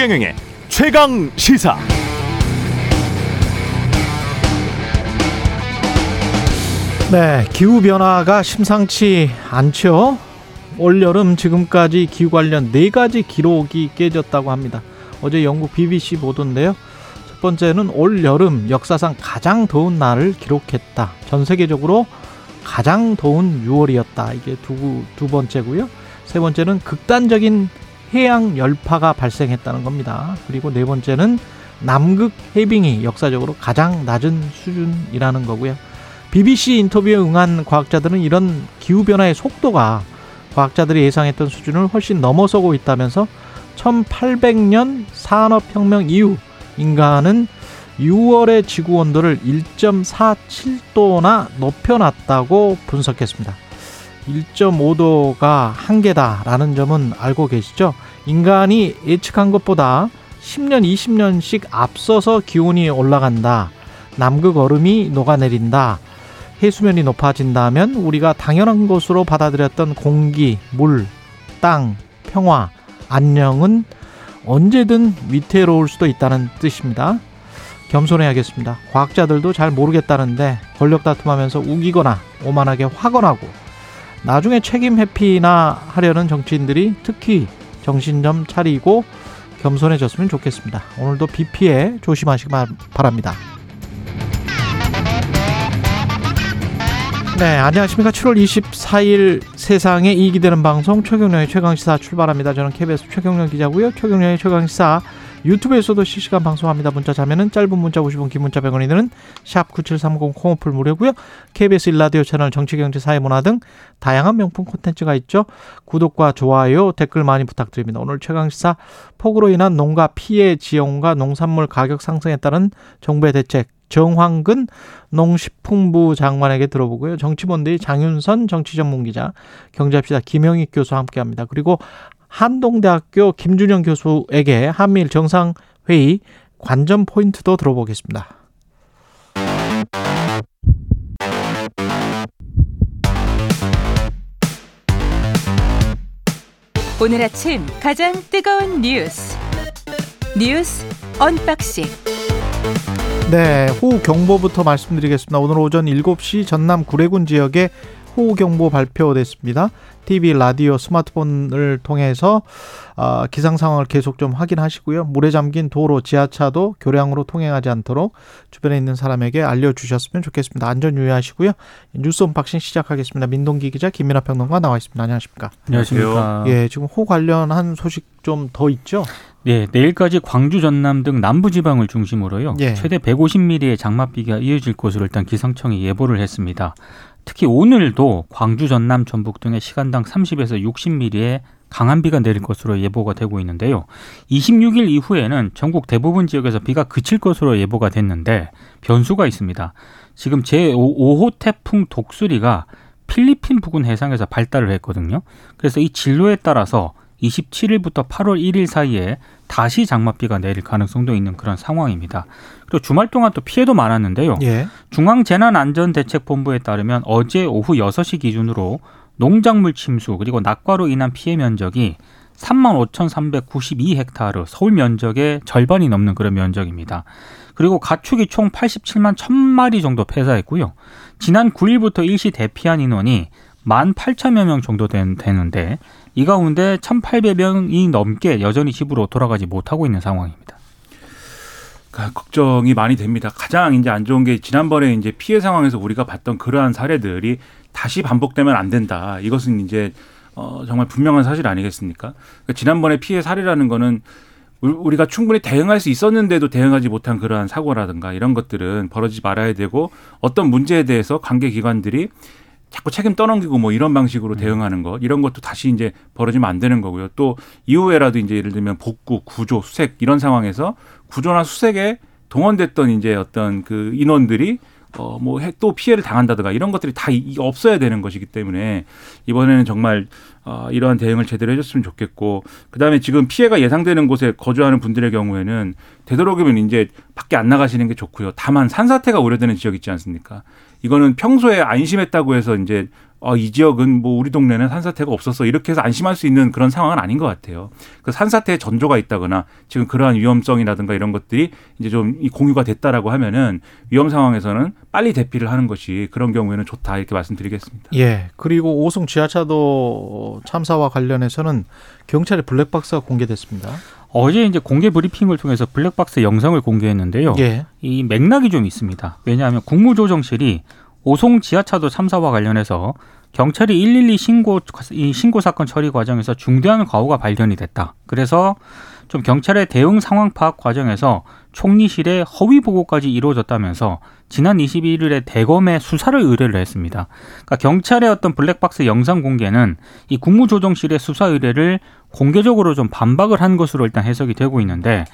최경영의 최강 시사. 네, 기후 변화가 심상치 않죠. 올 여름 지금까지 기후 관련 네 가지 기록이 깨졌다고 합니다. 어제 영국 BBC 보도인데요. 첫 번째는 올 여름 역사상 가장 더운 날을 기록했다. 전 세계적으로 가장 더운 6월이었다. 이게 두, 두 번째고요. 세 번째는 극단적인 해양 열파가 발생했다는 겁니다. 그리고 네 번째는 남극 해빙이 역사적으로 가장 낮은 수준이라는 거고요. BBC 인터뷰에 응한 과학자들은 이런 기후변화의 속도가 과학자들이 예상했던 수준을 훨씬 넘어서고 있다면서 1800년 산업혁명 이후 인간은 6월의 지구 온도를 1.47도나 높여놨다고 분석했습니다. 1.5도가 한계다라는 점은 알고 계시죠? 인간이 예측한 것보다 10년, 20년씩 앞서서 기온이 올라간다. 남극 얼음이 녹아내린다. 해수면이 높아진다면 우리가 당연한 것으로 받아들였던 공기, 물, 땅, 평화, 안녕은 언제든 위태로울 수도 있다는 뜻입니다. 겸손해야겠습니다. 과학자들도 잘 모르겠다는데 권력 다툼하면서 우기거나 오만하게 화건하고 나중에 책임 회피나 하려는 정치인들이 특히 정신 좀 차리고 겸손해졌으면 좋겠습니다. 오늘도 비 피해 조심하시기 바랍니다. 네, 안녕하십니까. 7월 24일 세상에 이익이 되는 방송 최경련의 최강시사 출발합니다. 저는 KBS 최경련 기자고요. 최경련의 최강시사 유튜브에서도 실시간 방송합니다. 문자 자면은 짧은 문자 50원, 긴 문자 100원이 드는 샵 9730 콩오플 무료고요. KBS 일라디오 채널 정치 경제 사회 문화 등 다양한 명품 콘텐츠가 있죠. 구독과 좋아요, 댓글 많이 부탁드립니다. 오늘 최강시사 폭우로 인한 농가 피해 지원과 농산물 가격 상승에 따른 정부의 대책 정황근 농식품부 장관에게 들어보고요. 정치본대의 장윤선 정치전문기자, 경제합시다 김영익 교수와 함께합니다. 그리고 한동대학교 김준영 교수에게 한미일 정상회의 관전 포인트도 들어보겠습니다. 오늘 아침 가장 뜨거운 뉴스 뉴스 언박싱 네, 호우 경보부터 말씀드리겠습니다. 오늘 오전 7시 전남 구례군 지역에 호우 경보 발표됐습니다. TV, 라디오, 스마트폰을 통해서 어, 기상 상황을 계속 좀 확인하시고요. 물에 잠긴 도로, 지하차도 교량으로 통행하지 않도록 주변에 있는 사람에게 알려주셨으면 좋겠습니다. 안전 유의하시고요. 뉴스 언박싱 시작하겠습니다. 민동기 기자, 김민아 평론가 나와 있습니다. 안녕하십니까? 안녕하십니까? 예, 지금 호우 관련한 소식 좀 더 있죠? 네, 내일까지 광주, 전남 등 남부 지방을 중심으로요. 예. 최대 150mm의 장맛비가 이어질 것으로 일단 기상청이 예보를 했습니다. 특히 오늘도 광주, 전남, 전북 등의 시간당 30에서 60mm의 강한 비가 내릴 것으로 예보가 되고 있는데요. 26일 이후에는 전국 대부분 지역에서 비가 그칠 것으로 예보가 됐는데 변수가 있습니다. 지금 제5호 태풍 독수리가 필리핀 부근 해상에서 발달을 했거든요. 그래서 이 진로에 따라서 27일부터 8월 1일 사이에 다시 장맛비가 내릴 가능성도 있는 그런 상황입니다. 그리고 주말 동안 또 피해도 많았는데요. 예. 중앙재난안전대책본부에 따르면 어제 오후 6시 기준으로 농작물 침수 그리고 낙과로 인한 피해 면적이 3만 5,392헥타르, 서울 면적의 절반이 넘는 그런 면적입니다. 그리고 가축이 총 87만 1,000마리 정도 폐사했고요. 지난 9일부터 일시 대피한 인원이 1만 8천여 명 정도 된, 되는데 이 가운데 1,800명이 넘게 여전히 집으로 돌아가지 못하고 있는 상황입니다. 걱정이 많이 됩니다. 가장 이제 안 좋은 게 지난번에 이제 피해 상황에서 우리가 봤던 그러한 사례들이 다시 반복되면 안 된다. 이것은 이제 어 정말 분명한 사실 아니겠습니까? 그러니까 지난번에 피해 사례라는 거는 우리가 충분히 대응할 수 있었는데도 대응하지 못한 그러한 사고라든가 이런 것들은 벌어지지 말아야 되고 어떤 문제에 대해서 관계 기관들이 자꾸 책임 떠넘기고 뭐 이런 방식으로 네. 대응하는 것 이런 것도 다시 이제 벌어지면 안 되는 거고요. 또 이후에라도 이제 예를 들면 복구, 구조, 수색 이런 상황에서 구조나 수색에 동원됐던 이제 어떤 그 인원들이 어뭐 또 피해를 당한다든가 이런 것들이 다 이- 없어야 되는 것이기 때문에 이번에는 정말 어 이러한 대응을 제대로 해줬으면 좋겠고 그다음에 지금 피해가 예상되는 곳에 거주하는 분들의 경우에는 되도록이면 이제 밖에 안 나가시는 게 좋고요. 다만 산사태가 우려되는 지역 있지 않습니까? 이거는 평소에 안심했다고 해서 이제 어, 이 지역은 뭐 우리 동네는 산사태가 없어서 이렇게 해서 안심할 수 있는 그런 상황은 아닌 것 같아요. 그 산사태 전조가 있다거나 지금 그러한 위험성이라든가 이런 것들이 이제 좀 공유가 됐다라고 하면은 위험 상황에서는 빨리 대피를 하는 것이 그런 경우에는 좋다 이렇게 말씀드리겠습니다. 예. 그리고 오송 지하차도 참사와 관련해서는 경찰의 블랙박스가 공개됐습니다. 어제 이제 공개 브리핑을 통해서 블랙박스 영상을 공개했는데요. 예. 이 맥락이 좀 있습니다. 왜냐하면 국무조정실이 오송 지하차도 참사와 관련해서 경찰이 112 신고 이 신고 사건 처리 과정에서 중대한 과오가 발견이 됐다. 그래서 좀 경찰의 대응 상황 파악 과정에서 총리실의 허위 보고까지 이루어졌다면서 지난 21일에 대검에 수사를 의뢰를 했습니다. 그러니까 경찰의 어떤 블랙박스 영상 공개는 이 국무조정실의 수사 의뢰를 공개적으로 좀 반박을 한 것으로 일단 해석이 되고 있는데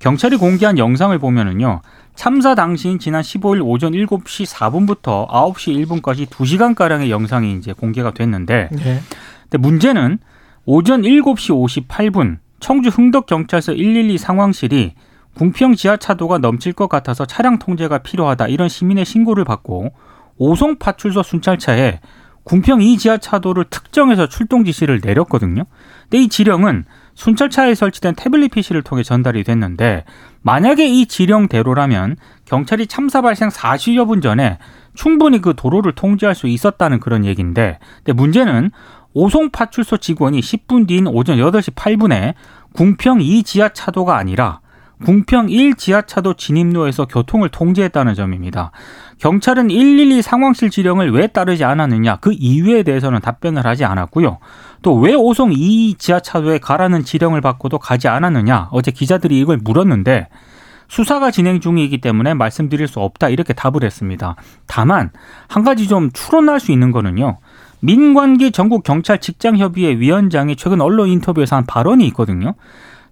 경찰이 공개한 영상을 보면은요. 참사 당시인 지난 15일 오전 7시 4분부터 9시 1분까지 2시간 가량의 영상이 이제 공개가 됐는데 예. 근데 문제는 오전 7시 58분 청주 흥덕 경찰서 112 상황실이 궁평 지하차도가 넘칠 것 같아서 차량 통제가 필요하다 이런 시민의 신고를 받고 오송 파출소 순찰차에 궁평 이 지하차도를 특정해서 출동 지시를 내렸거든요. 근데 이 지령은 순찰차에 설치된 태블릿 PC를 통해 전달이 됐는데 만약에 이 지령대로라면 경찰이 참사 발생 40여 분 전에 충분히 그 도로를 통제할 수 있었다는 그런 얘기인데 근데 문제는 오송 파출소 직원이 10분 뒤인 오전 8시 8분에 궁평 2 지하차도가 아니라 궁평 1 지하차도 진입로에서 교통을 통제했다는 점입니다. 경찰은 112 상황실 지령을 왜 따르지 않았느냐 그 이유에 대해서는 답변을 하지 않았고요. 또 왜 오송 2 지하차도에 가라는 지령을 받고도 가지 않았느냐 어제 기자들이 이걸 물었는데 수사가 진행 중이기 때문에 말씀드릴 수 없다 이렇게 답을 했습니다. 다만 한 가지 좀 추론할 수 있는 거는요. 민관기 전국 경찰 직장협의회 위원장이 최근 언론 인터뷰에서 한 발언이 있거든요.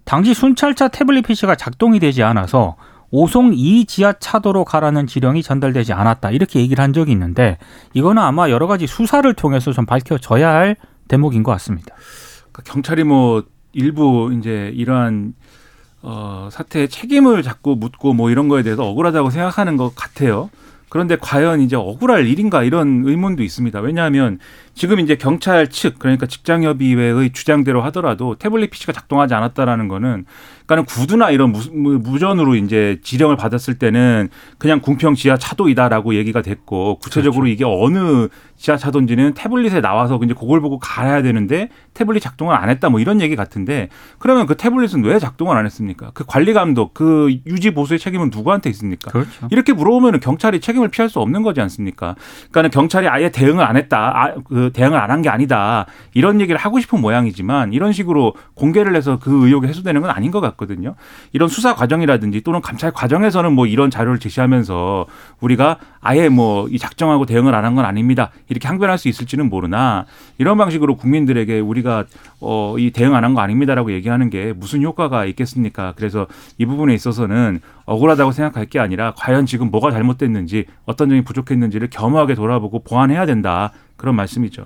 당시 순찰차 태블릿 PC가 작동이 되지 않아서 오송 2 지하차도로 가라는 지령이 전달되지 않았다 이렇게 얘기를 한 적이 있는데 이거는 아마 여러 가지 수사를 통해서 좀 밝혀져야 할 대목인 것 같습니다. 그러니까 경찰이 뭐 일부 이제 이러한 어, 사태의 책임을 자꾸 묻고 뭐 이런 거에 대해서 억울하다고 생각하는 것 같아요. 그런데 과연 이제 억울할 일인가 이런 의문도 있습니다. 왜냐하면 지금 이제 경찰 측 그러니까 직장협의회의 주장대로 하더라도 태블릿 PC가 작동하지 않았다라는 거는 그러니까는 구두나 이런 무 전으로 이제 지령을 받았을 때는 그냥 궁평 지하 차도이다라고 얘기가 됐고 구체적으로 그렇죠. 이게 어느 지하 차도인지는 태블릿에 나와서 이제 그걸 보고 가야 되는데 태블릿 작동을 안 했다 뭐 이런 얘기 같은데 그러면 그 태블릿은 왜 작동을 안 했습니까? 그 관리 감독 그 유지 보수의 책임은 누구한테 있습니까? 그렇죠. 이렇게 물어보면 경찰이 책임을 피할 수 없는 거지 않습니까? 그러니까는 경찰이 아예 대응을 안 했다. 아, 그 대응을 안 한 게 아니다. 이런 얘기를 하고 싶은 모양이지만 이런 식으로 공개를 해서 그 의혹이 해소되는 건 아닌 것 같거든요. 이런 수사 과정이라든지 또는 감찰 과정에서는 뭐 이런 자료를 제시하면서 우리가 아예 뭐 이 작정하고 대응을 안 한 건 아닙니다. 이렇게 항변할 수 있을지는 모르나 이런 방식으로 국민들에게 우리가 어, 이 대응 안 한 거 아닙니다라고 얘기하는 게 무슨 효과가 있겠습니까? 그래서 이 부분에 있어서는 억울하다고 생각할 게 아니라 과연 지금 뭐가 잘못됐는지 어떤 점이 부족했는지를 겸허하게 돌아보고 보완해야 된다. 그런 말씀이죠.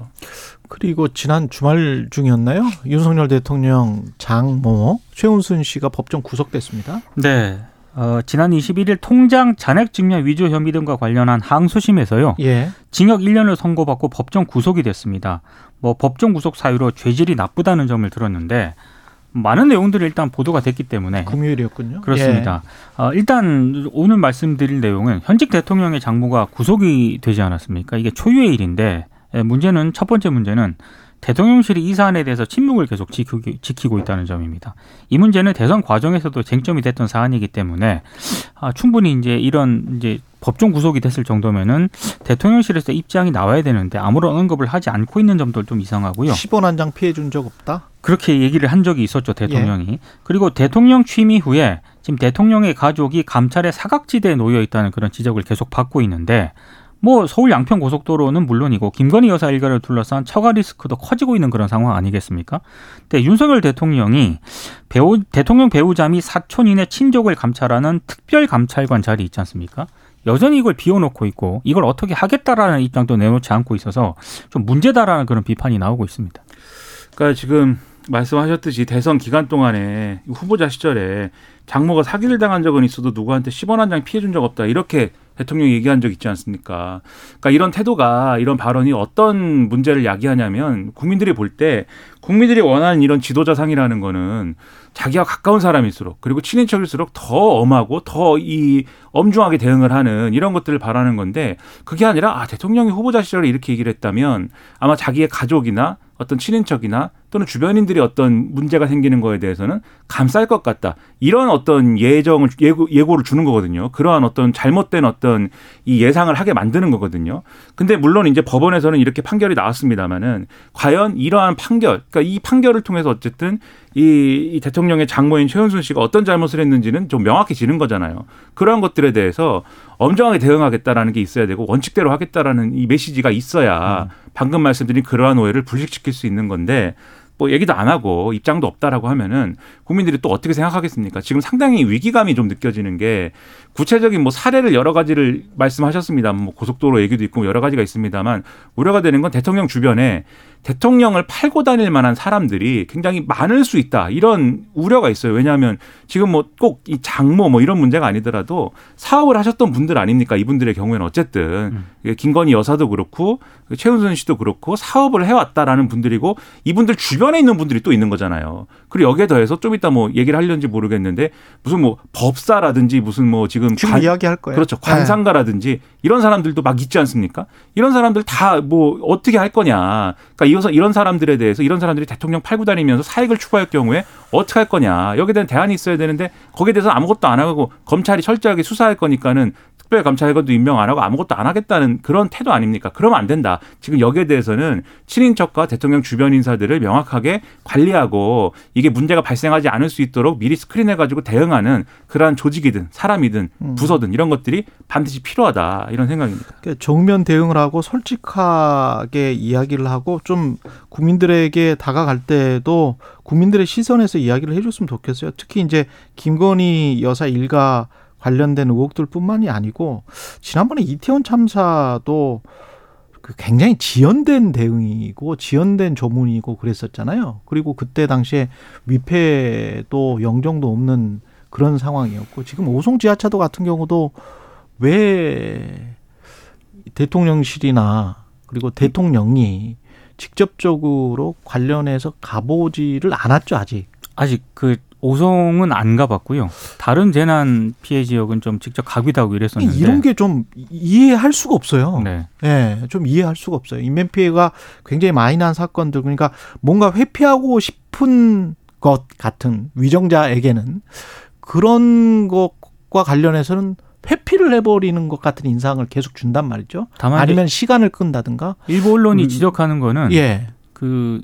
그리고 지난 주말 중이었나요? 윤석열 대통령 장모 최은순 씨가 법정 구속됐습니다. 네. 어, 지난 21일 통장 잔액 증명 위조 혐의 등과 관련한 항소심에서요. 예. 징역 1년을 선고받고 법정 구속이 됐습니다. 뭐 법정 구속 사유로 죄질이 나쁘다는 점을 들었는데 많은 내용들이 일단 보도가 됐기 때문에 금요일이었군요. 그렇습니다. 예. 어, 일단 오늘 말씀드릴 내용은 현직 대통령의 장모가 구속이 되지 않았습니까? 이게 초유의 일인데 예, 문제는 첫 번째 문제는 대통령실이 이 사안에 대해서 침묵을 계속 지키고 있다는 점입니다. 이 문제는 대선 과정에서도 쟁점이 됐던 사안이기 때문에 아, 충분히 이제 이런 이제 법정 구속이 됐을 정도면은 대통령실에서 입장이 나와야 되는데 아무런 언급을 하지 않고 있는 점도 좀 이상하고요. 10원 한 장 피해 준 적 없다? 그렇게 얘기를 한 적이 있었죠, 대통령이. 예. 그리고 대통령 취임 이후에 지금 대통령의 가족이 감찰의 사각지대에 놓여 있다는 그런 지적을 계속 받고 있는데 뭐 서울 양평 고속도로는 물론이고 김건희 여사 일가를 둘러싼 처가 리스크도 커지고 있는 그런 상황 아니겠습니까? 근데 윤석열 대통령이 배우 대통령 배우자 및 사촌 인의 친족을 감찰하는 특별 감찰관 자리 있지 않습니까? 여전히 이걸 비워놓고 있고 이걸 어떻게 하겠다라는 입장도 내놓지 않고 있어서 좀 문제다라는 그런 비판이 나오고 있습니다. 그러니까 지금 말씀하셨듯이 대선 기간 동안에 후보자 시절에 장모가 사기를 당한 적은 있어도 누구한테 10원 한 장 피해 준 적 없다 이렇게 대통령이 얘기한 적 있지 않습니까? 그러니까 이런 태도가 이런 발언이 어떤 문제를 야기하냐면 국민들이 볼 때 국민들이 원하는 이런 지도자상이라는 거는 자기와 가까운 사람일수록 그리고 친인척일수록 더 엄하고 더 이 엄중하게 대응을 하는 이런 것들을 바라는 건데 그게 아니라 아 대통령이 후보자 시절에 이렇게 얘기를 했다면 아마 자기의 가족이나 어떤 친인척이나 또는 주변인들이 어떤 문제가 생기는 거에 대해서는 감쌀 것 같다. 이런 어떤 예정을 예고, 예고를 주는 거거든요. 그러한 어떤 잘못된 어떤 이 예상을 하게 만드는 거거든요. 근데 물론 이제 법원에서는 이렇게 판결이 나왔습니다마는 과연 이러한 판결, 그러니까 이 판결을 통해서 어쨌든 이, 이 대통령의 장모인 최은순 씨가 어떤 잘못을 했는지는 좀 명확해지는 거잖아요. 그러한 것들에 대해서 엄정하게 대응하겠다라는 게 있어야 되고 원칙대로 하겠다라는 이 메시지가 있어야 음. 방금 말씀드린 그러한 오해를 불식시킬 수 있는 건데 뭐 얘기도 안 하고 입장도 없다라고 하면은 국민들이 또 어떻게 생각하겠습니까? 지금 상당히 위기감이 좀 느껴지는 게 구체적인 뭐 사례를 여러 가지를 말씀하셨습니다. 뭐 고속도로 얘기도 있고 여러 가지가 있습니다만 우려가 되는 건 대통령 주변에 대통령을 팔고 다닐 만한 사람들이 굉장히 많을 수 있다. 이런 우려가 있어요. 왜냐하면 지금 뭐 꼭 이 장모 뭐 이런 문제가 아니더라도 사업을 하셨던 분들 아닙니까? 이분들의 경우에는 어쨌든 음. 김건희 여사도 그렇고 최은순 씨도 그렇고 사업을 해왔다라는 분들이고 이분들 주변에 있는 분들이 또 있는 거잖아요. 그리고 여기에 더해서 좀 이따 뭐 얘기를 하려는지 모르겠는데 무슨 뭐 법사라든지 무슨 뭐 지금 지금 관, 이야기할 거예요. 그렇죠. 관상가라든지 네. 이런 사람들도 막 있지 않습니까? 이런 사람들 다 뭐 어떻게 할 거냐. 그러니까 이어서 이런 사람들에 대해서 이런 사람들이 대통령 팔고 다니면서 사익을 추구할 경우에 어떻게 할 거냐. 여기에 대한 대안이 있어야 되는데 거기에 대해서 아무것도 안 하고 검찰이 철저하게 수사할 거니까는 특별감찰관도 임명 안 하고 아무것도 안 하겠다는 그런 태도 아닙니까? 그러면 안 된다. 지금 여기에 대해서는 친인척과 대통령 주변 인사들을 명확하게 관리하고 이게 문제가 발생하지 않을 수 있도록 미리 스크린해가지고 대응하는 그러한 조직이든 사람이든 음. 부서든 이런 것들이 반드시 필요하다 이런 생각입니다. 그러니까 정면 대응을 하고 솔직하게 이야기를 하고 좀 국민들에게 다가갈 때도 국민들의 시선에서 이야기를 해줬으면 좋겠어요. 특히 이제 김건희 여사 일가 관련된 의혹들뿐만이 아니고 지난번에 이태원 참사도 그 굉장히 지연된 대응이고 지연된 조문이고 그랬었잖아요. 그리고 그때 당시에 위패도 영정도 없는 그런 상황이었고 지금 오송 지하차도 같은 경우도 왜 대통령실이나 그리고 대통령이 직접적으로 관련해서 가보지를 않았죠 아직. 아직 그 오송은 안 가봤고요. 다른 재난 피해 지역은 좀 직접 가기도 하고 이랬었는데 이런 게 좀 이해할 수가 없어요. 네. 네, 좀 이해할 수가 없어요. 인명 피해가 굉장히 많이 난 사건들 그러니까 뭔가 회피하고 싶은 것 같은 위정자에게는 그런 것과 관련해서는 회피를 해버리는 것 같은 인상을 계속 준단 말이죠. 다만 아니면 시간을 끈다든가. 일부 언론이 음, 지적하는 거는 예. 그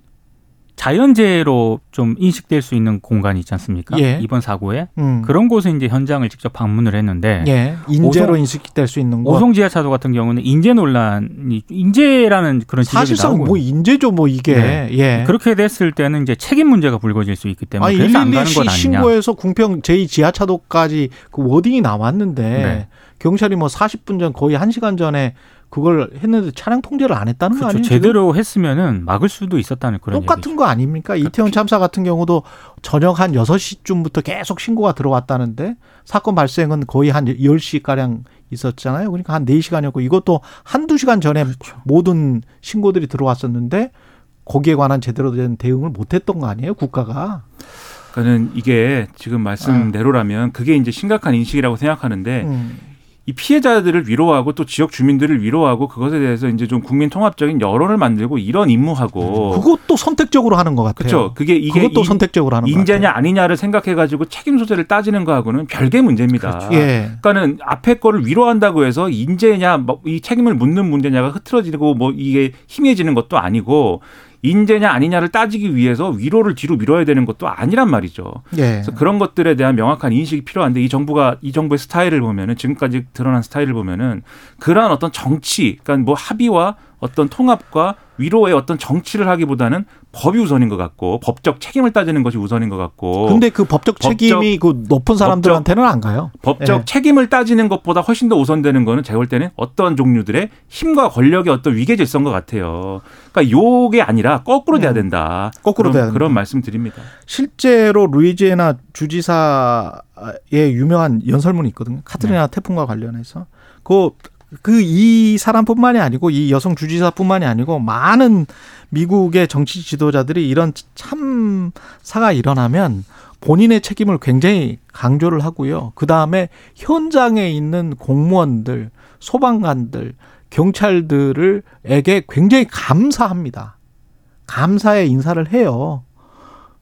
자연재해로 좀 인식될 수 있는 공간이 있지 않습니까? 예. 이번 사고에 음. 그런 곳에 이제 현장을 직접 방문을 했는데 예. 인재로 오송, 인식될 수 있는 곳. 오송 지하차도 같은 경우는 인재 논란이 인재라는 그런 사실상 뭐 인재죠, 뭐 이게 네. 예. 그렇게 됐을 때는 이제 책임 문제가 불거질 수 있기 때문에 아, 그래서 안 가는 것 아니냐. 신고해서 궁평 제2 지하차도까지 그 워딩이 나왔는데 네. 경찰이 뭐 40분 전 거의 1시간 전에 그걸 했는데 차량 통제를 안 했다는 그렇죠. 거 아니에요? 제대로 했으면은 막을 수도 있었다는 그런 똑같은 얘기죠. 거 아닙니까? 그러니까 이태원 참사 같은 경우도 저녁 한 6시쯤부터 계속 신고가 들어왔다는데 사건 발생은 거의 한 10시 가량 있었잖아요. 그러니까 한 4시간이었고 이것도 한두 시간 전에 그렇죠. 모든 신고들이 들어왔었는데 거기에 관한 제대로 된 대응을 못 했던 거 아니에요, 국가가? 그러니까는 이게 지금 말씀대로라면 그게 이제 심각한 인식이라고 생각하는데 음. 이 피해자들을 위로하고 또 지역 주민들을 위로하고 그것에 대해서 이제 좀 국민 통합적인 여론을 만들고 이런 임무하고 음, 그것도 선택적으로 하는 것 같아요. 그렇죠. 그게 이게 그것도 선택적으로 하는 인재냐 아니냐를 생각해 가지고 책임 소재를 따지는 거하고는 별개 문제입니다. 그렇죠. 예. 그러니까는 앞에 거를 위로한다고 해서 인재냐 뭐 이 책임을 묻는 문제냐가 흐트러지고 뭐 이게 희미해지는 것도 아니고 인재냐 아니냐를 따지기 위해서 위로를 뒤로 밀어야 되는 것도 아니란 말이죠. 예. 그래서 그런 것들에 대한 명확한 인식이 필요한데 이 정부가 이 정부의 스타일을 보면은 지금까지 드러난 스타일을 보면은 그러한 어떤 정치, 그러니까 뭐 합의와 어떤 통합과 위로의 어떤 정치를 하기보다는 법이 우선인 것 같고 법적 책임을 따지는 것이 우선인 것 같고. 근데 그 법적 책임이 법적, 그 높은 사람들한테는 안 가요. 법적 예. 책임을 따지는 것보다 훨씬 더 우선되는 거는 제가 볼 때는 어떤 종류들의 힘과 권력의 어떤 위계 질서인 것 같아요. 그러니까 요게 아니라 거꾸로 돼야 음. 된다. 거꾸로 그런, 돼야 된다. 그런 말씀 드립니다. 실제로 루이지애나 주지사의 유명한 연설문이 있거든요. 카트리나 네. 태풍과 관련해서 그 그 이 사람뿐만이 아니고 이 여성 주지사뿐만이 아니고 많은 미국의 정치 지도자들이 이런 참사가 일어나면 본인의 책임을 굉장히 강조를 하고요. 그 다음에 현장에 있는 공무원들, 소방관들, 경찰들을에게 굉장히 감사합니다. 감사의 인사를 해요.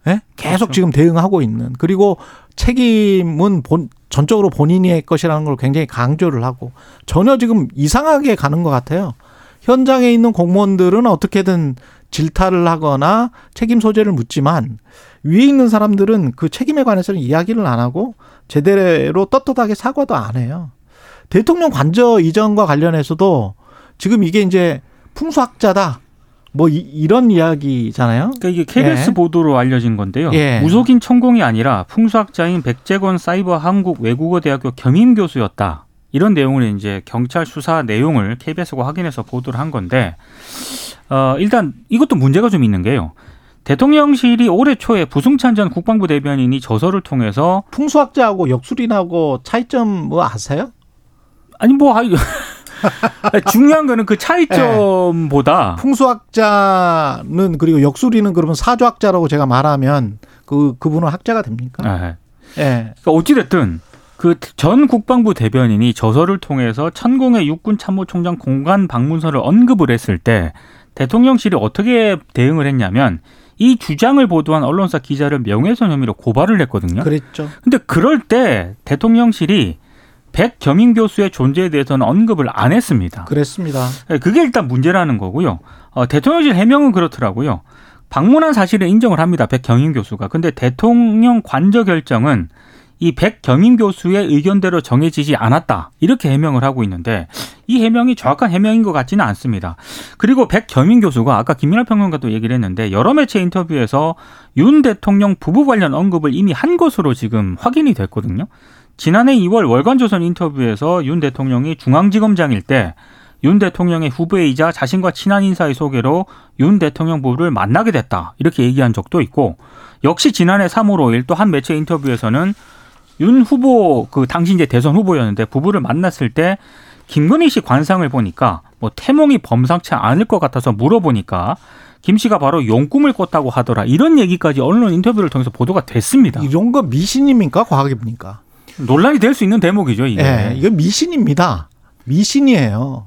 예? 계속 그렇죠. 지금 대응하고 있는 그리고 책임은 본 전적으로 본인의 것이라는 걸 굉장히 강조를 하고 전혀 지금 이상하게 가는 것 같아요. 현장에 있는 공무원들은 어떻게든 질타를 하거나 책임 소재를 묻지만 위에 있는 사람들은 그 책임에 관해서는 이야기를 안 하고 제대로 떳떳하게 사과도 안 해요. 대통령 관저 이전과 관련해서도 지금 이게 이제 풍수학자다. 뭐 이, 런 이야기잖아요. 그러니까 이게 KBS 예. 보도로 알려진 건데요. 예. 무속인 천공이 아니라 풍수학자인 백재권 사이버 한국 외국어대학교 겸임 교수였다. 이런 내용을 이제 경찰 수사 내용을 KBS가 확인해서 보도를 한 건데 어, 일단 이것도 문제가 좀 있는 게요. 대통령실이 올해 초에 부승찬 전 국방부 대변인이 저서를 통해서 풍수학자하고 역술인하고 차이점 뭐 아세요? 아니 뭐 아, 중요한 거는 그 차이점보다 풍수학자는 그리고 역술인은 그러면 사조학자라고 제가 말하면 그 그분은 학자가 됩니까? 아, 예. 그러니까 어찌 됐든 그 전 국방부 대변인이 저서를 통해서 천공의 육군 참모총장 공간 방문서를 언급을 했을 때 대통령실이 어떻게 대응을 했냐면 이 주장을 보도한 언론사 기자를 명예훼손 혐의로 고발을 했거든요. 그랬죠. 근데 그럴 때 대통령실이 백 겸임 교수의 존재에 대해서는 언급을 안 했습니다. 그랬습니다. 네, 그게 일단 문제라는 거고요. 어, 대통령실 해명은 그렇더라고요. 방문한 사실을 인정을 합니다. 백경임 교수가. 근데 대통령 관저 결정은 이 백경임 교수의 의견대로 정해지지 않았다. 이렇게 해명을 하고 있는데 이 해명이 정확한 해명인 것 같지는 않습니다. 그리고 백경임 교수가 아까 김민하 평론가도 얘기를 했는데 여러 매체 인터뷰에서 윤 대통령 부부 관련 언급을 이미 한 것으로 지금 확인이 됐거든요. 지난해 2월 월간조선 인터뷰에서 윤 대통령이 중앙지검장일 때 윤 대통령의 후배이자 자신과 친한 인사의 소개로 윤 대통령 부부를 만나게 됐다. 이렇게 얘기한 적도 있고 역시 지난해 3월 5일 또 한 매체 인터뷰에서는 윤 후보 그 당시 이제 대선 후보였는데 부부를 만났을 때 김건희 씨 관상을 보니까 뭐 태몽이 범상치 않을 것 같아서 물어보니까 김 씨가 바로 용꿈을 꿨다고 하더라. 이런 얘기까지 언론 인터뷰를 통해서 보도가 됐습니다. 이런 거 미신입니까? 과학입니까? 논란이 될 수 있는 대목이죠, 이게. 예, 이거 미신입니다. 미신이에요.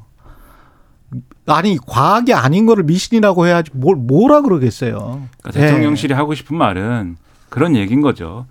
아니 과학이 아닌 거를 미신이라고 해야지 뭘 뭐라 그러겠어요. 그러니까 예. 대통령실이 하고 싶은 말은 그런 얘기인 거죠.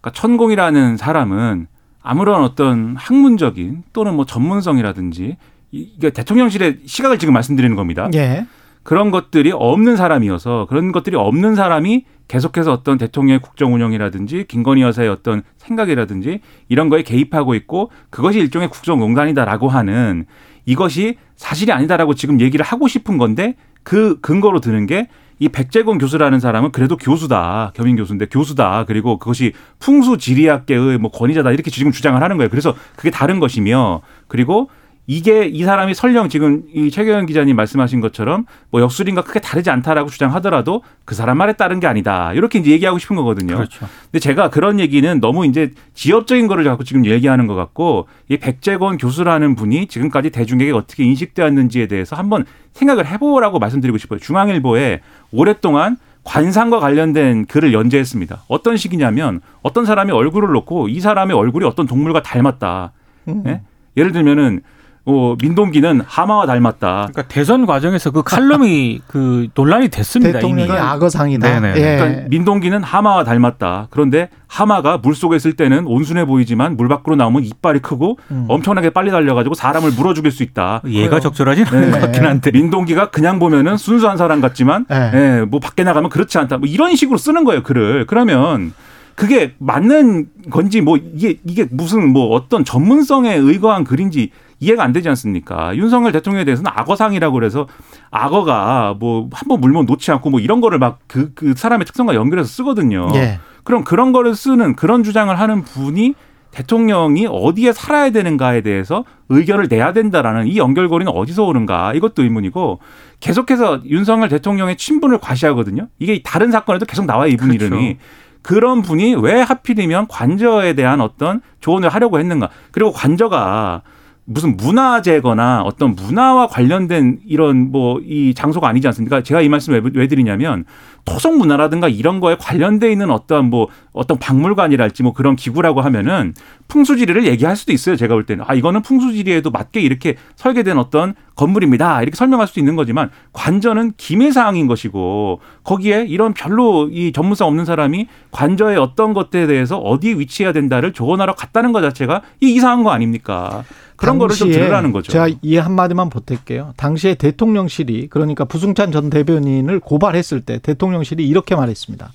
그러니까 천공이라는 사람은 아무런 어떤 학문적인 또는 뭐 전문성이라든지 이- 이게 대통령실의 시각을 지금 말씀드리는 겁니다. 예. 그런 것들이 없는 사람이어서 그런 것들이 없는 사람이 계속해서 어떤 대통령의 국정 운영이라든지 김건희 여사의 어떤 생각이라든지 이런 거에 개입하고 있고 그것이 일종의 국정농단이다라고 하는 이것이 사실이 아니다라고 지금 얘기를 하고 싶은 건데 그 근거로 드는 게 이 백재곤 교수라는 사람은 그래도 교수다. 겸임 교수인데 교수다. 그리고 그것이 풍수지리학계의 뭐 권위자다. 이렇게 지금 주장을 하는 거예요. 그래서 그게 다른 것이며 그리고 이게 이 사람이 설령 지금 이 최경영 기자님 말씀하신 것처럼 뭐 역술인과 크게 다르지 않다라고 주장하더라도 그 사람 말에 따른 게 아니다. 이렇게 이제 얘기하고 싶은 거거든요. 그렇죠. 근데 제가 그런 얘기는 너무 이제 지엽적인 거를 자꾸 지금 얘기하는 것 같고 이 백재권 교수라는 분이 지금까지 대중에게 어떻게 인식되었는지에 대해서 한번 생각을 해보라고 말씀드리고 싶어요. 중앙일보에 오랫동안 관상과 관련된 글을 연재했습니다. 어떤 식이냐면 어떤 사람이 얼굴을 놓고 이 사람의 얼굴이 어떤 동물과 닮았다. 음. 예? 예를 들면은 어, 민동기는 하마와 닮았다. 그러니까 대선 과정에서 그 칼럼이 그 논란이 됐습니다. 대통령이 이미. 악어상이다. 네네. 예. 그러니까 민동기는 하마와 닮았다. 그런데 하마가 물 속에 있을 때는 온순해 보이지만 물 밖으로 나오면 이빨이 크고 음. 엄청나게 빨리 달려가지고 사람을 물어 죽일 수 있다. 얘가 적절하진 않은 것 같긴 한데. 민동기가 그냥 보면은 순수한 사람 같지만 네. 예, 뭐 밖에 나가면 그렇지 않다. 뭐 이런 식으로 쓰는 거예요, 글을. 그러면 그게 맞는 건지 뭐 이게 이게 무슨 뭐 어떤 전문성에 의거한 글인지 이해가 안 되지 않습니까? 윤석열 대통령에 대해서는 악어상이라고 그래서 악어가 뭐 한 번 물면 놓지 않고 뭐 이런 거를 막 그 그 사람의 특성과 연결해서 쓰거든요. 예. 그럼 그런 거를 쓰는 그런 주장을 하는 분이 대통령이 어디에 살아야 되는가에 대해서 의견을 내야 된다라는 이 연결고리는 어디서 오는가 이것도 의문이고 계속해서 윤석열 대통령의 친분을 과시하거든요. 이게 다른 사건에도 계속 나와요 이분 그렇죠. 이름이. 그런 분이 왜 하필이면 관저에 대한 어떤 조언을 하려고 했는가. 그리고 관저가 무슨 문화재거나 어떤 문화와 관련된 이런 뭐 이 장소가 아니지 않습니까? 제가 이 말씀을 왜, 왜 드리냐면 토속 문화라든가 이런 거에 관련돼 있는 어떤 뭐 어떤 박물관이랄지 뭐 그런 기구라고 하면은 풍수지리를 얘기할 수도 있어요. 제가 볼 때는 아 이거는 풍수지리에도 맞게 이렇게 설계된 어떤 건물입니다. 이렇게 설명할 수도 있는 거지만 관저는 김해 사항인 것이고 거기에 이런 별로 이 전문성 없는 사람이 관저의 어떤 것에 대해서 어디에 위치해야 된다를 조언하러 갔다는 것 자체가 이 이상한 거 아닙니까? 그런 거를 좀 들으라는 거죠. 제가 이 한마디만 보탤게요. 당시에 대통령실이 그러니까 부승찬 전 대변인을 고발했을 때 대통령실이 이렇게 말했습니다.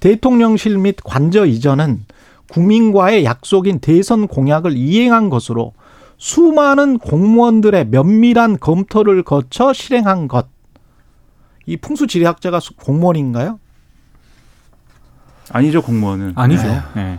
대통령실 및 관저 이전은 국민과의 약속인 대선 공약을 이행한 것으로 수많은 공무원들의 면밀한 검토를 거쳐 실행한 것. 이 풍수지리학자가 수- 공무원인가요? 아니죠 공무원은. 아니죠. 네. 네.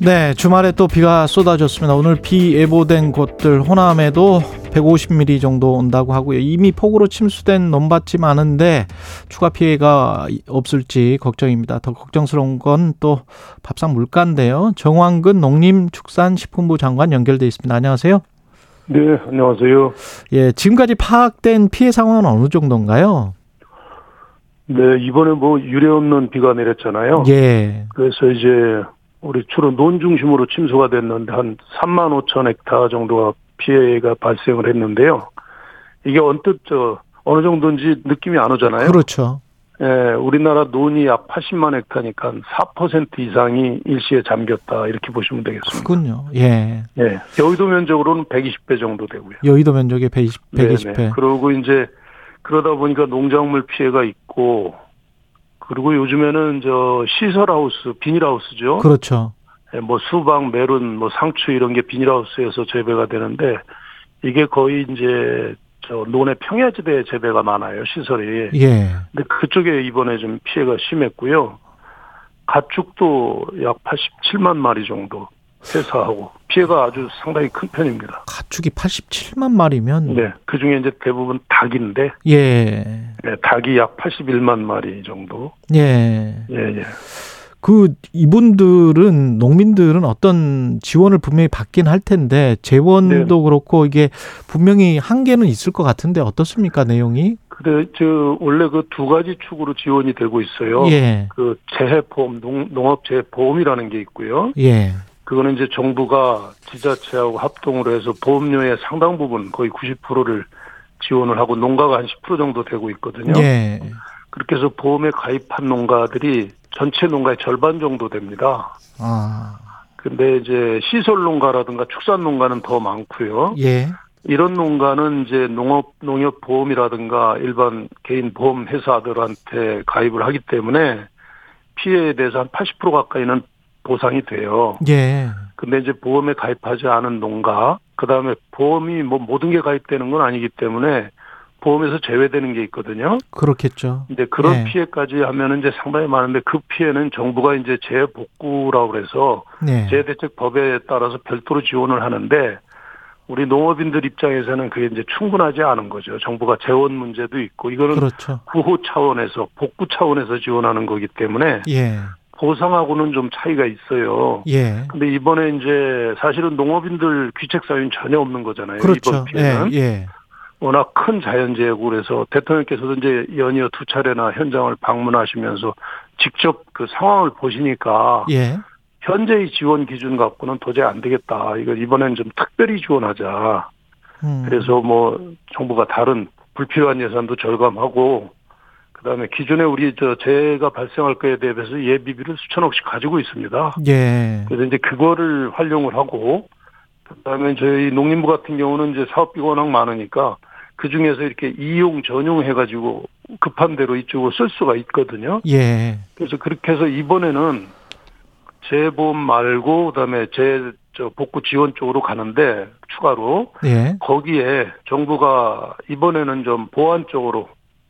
네, 주말에 또 비가 쏟아졌습니다. 오늘 비 예보된 곳들 호남에도 150mm 정도 온다고 하고요. 이미 폭우로 침수된 논밭이 많은데 추가 피해가 없을지 걱정입니다. 더 걱정스러운 건 또 밥상 물가인데요. 정황근 농림축산식품부 장관 연결돼 있습니다. 안녕하세요. 네, 안녕하세요. 예, 지금까지 파악된 피해 상황은 어느 정도인가요? 네, 이번에 뭐 유례 없는 비가 내렸잖아요. 예. 그래서 이제 우리 주로 논 중심으로 침수가 됐는데 한 3만 5천 헥타 정도가 피해가 발생을 했는데요. 이게 언뜻 저 어느 정도인지 느낌이 안 오잖아요. 그렇죠. 예, 우리나라 논이 약 80만 헥타니까 4% 이상이 일시에 잠겼다 이렇게 보시면 되겠습니다. 그군요. 예. 예, 여의도 면적으로는 120배 정도 되고요. 여의도 면적의 120, 120회. 네네. 그러고 이제 그러다 보니까 농작물 피해가 있고 그리고 요즘에는 저 시설하우스 비닐하우스죠. 그렇죠. 예, 뭐 수박, 메론, 뭐 상추 이런 게 비닐하우스에서 재배가 되는데 이게 거의 이제 저 논의 평야지대에 재배가 많아요 시설이. 예. 근데 그쪽에 이번에 좀 피해가 심했고요. 가축도 약 87만 마리 정도 폐사하고 피해가 아주 상당히 큰 편입니다. 가축이 87만 마리면 네, 그 중에 이제 대부분 닭인데 예. 네, 닭이 약 81만 마리 정도. 예. 예, 예. 그 이분들은 농민들은 어떤 지원을 분명히 받긴 할 텐데 재원도 그렇고 이게 분명히 한계는 있을 것 같은데 어떻습니까 내용이? 근데 저 원래 그 두 가지 축으로 지원이 되고 있어요. 예. 그 재해보험, 농, 농업재해보험이라는 게 있고요. 예. 그거는 이제 정부가 지자체하고 합동으로 해서 보험료의 상당 부분 거의 90%를 지원을 하고 농가가 한 10% 정도 되고 있거든요. 예. 그렇게 해서 보험에 가입한 농가들이 전체 농가의 절반 정도 됩니다. 아. 근데 이제 시설 농가라든가 축산 농가는 더 많고요. 예. 이런 농가는 이제 농업 농협 보험이라든가 일반 개인 보험 회사들한테 가입을 하기 때문에 피해에 대해서 한 80% 가까이는 보상이 돼요. 예. 근데 이제 보험에 가입하지 않은 농가, 그 다음에 보험이 뭐 모든 게 가입되는 건 아니기 때문에 보험에서 제외되는 게 있거든요. 그렇겠죠. 근데 그런 네. 피해까지 하면은 이제 상당히 많은데 그 피해는 정부가 이제 재복구라고 그래서 네. 재대책 법에 따라서 별도로 지원을 하는데 우리 농업인들 입장에서는 그게 이제 충분하지 않은 거죠. 정부가 재원 문제도 있고 이거는 그렇죠. 구호 차원에서 복구 차원에서 지원하는 거기 때문에 예. 보상하고는 좀 차이가 있어요. 예. 근데 이번에 이제 사실은 농업인들 귀책 사유는 전혀 없는 거잖아요. 그렇죠. 이번 피해는 예. 예. 워낙 큰 자연재해고 그래서 대통령께서도 이제 연이어 두 차례나 현장을 방문하시면서 직접 그 상황을 보시니까 예. 현재의 지원 기준 갖고는 도저히 안 되겠다. 이거 이번엔 좀 특별히 지원하자. 음. 그래서 뭐 정부가 다른 불필요한 예산도 절감하고 그다음에 기존에 우리 저 재해가 발생할 거에 대비해서 예비비를 수천억씩 가지고 있습니다. 예. 그래서 이제 그거를 활용을 하고 그다음에 저희 농림부 같은 경우는 이제 사업비가 워낙 많으니까 그 중에서 이렇게 이용 전용 해가지고 급한 대로 이쪽으로 쓸 수가 있거든요. 예. 그래서 그렇게 해서 이번에는 재보험 말고 그다음에 재 저 복구 지원 쪽으로 가는데 추가로 예. 거기에 정부가 이번에는 좀 보안 쪽으로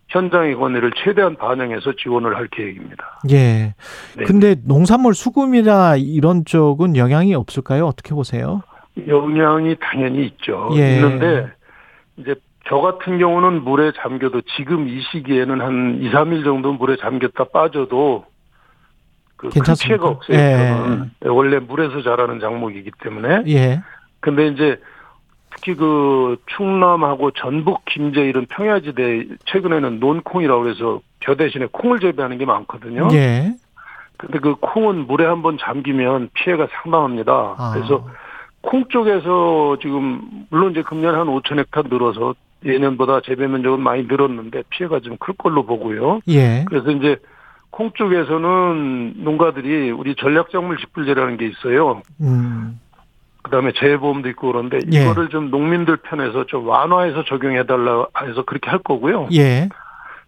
현장의 권리를 최대한 반영해서 지원을 할 계획입니다. 예. 네. 근데 농산물 수급이나 이런 쪽은 영향이 없을까요? 어떻게 보세요? 영향이 당연히 있죠. 예. 있는데 이제 저 같은 경우는 물에 잠겨도 지금 이 시기에는 한 2, 3일 정도 물에 잠겼다 빠져도 그 괜찮습니까? 피해가 없어요. 예. 원래 물에서 자라는 작목이기 때문에. 예. 근데 이제 특히 그 충남하고 전북, 김제 이런 평야지대 최근에는 논콩이라고 해서 벼 대신에 콩을 재배하는 게 많거든요. 예. 근데 그 콩은 물에 한번 잠기면 피해가 상당합니다. 아. 그래서 콩 쪽에서 지금 물론 이제 금년 한 5천 헥타 늘어서 예년보다 재배 면적은 많이 늘었는데 피해가 좀 클 걸로 보고요. 예. 그래서 이제 콩 쪽에서는 농가들이 우리 전략작물 직불제라는 게 있어요. 음. 그다음에 재해보험도 있고 그런데 예. 이거를 좀 농민들 편에서 좀 완화해서 적용해달라 해서 그렇게 할 거고요. 예.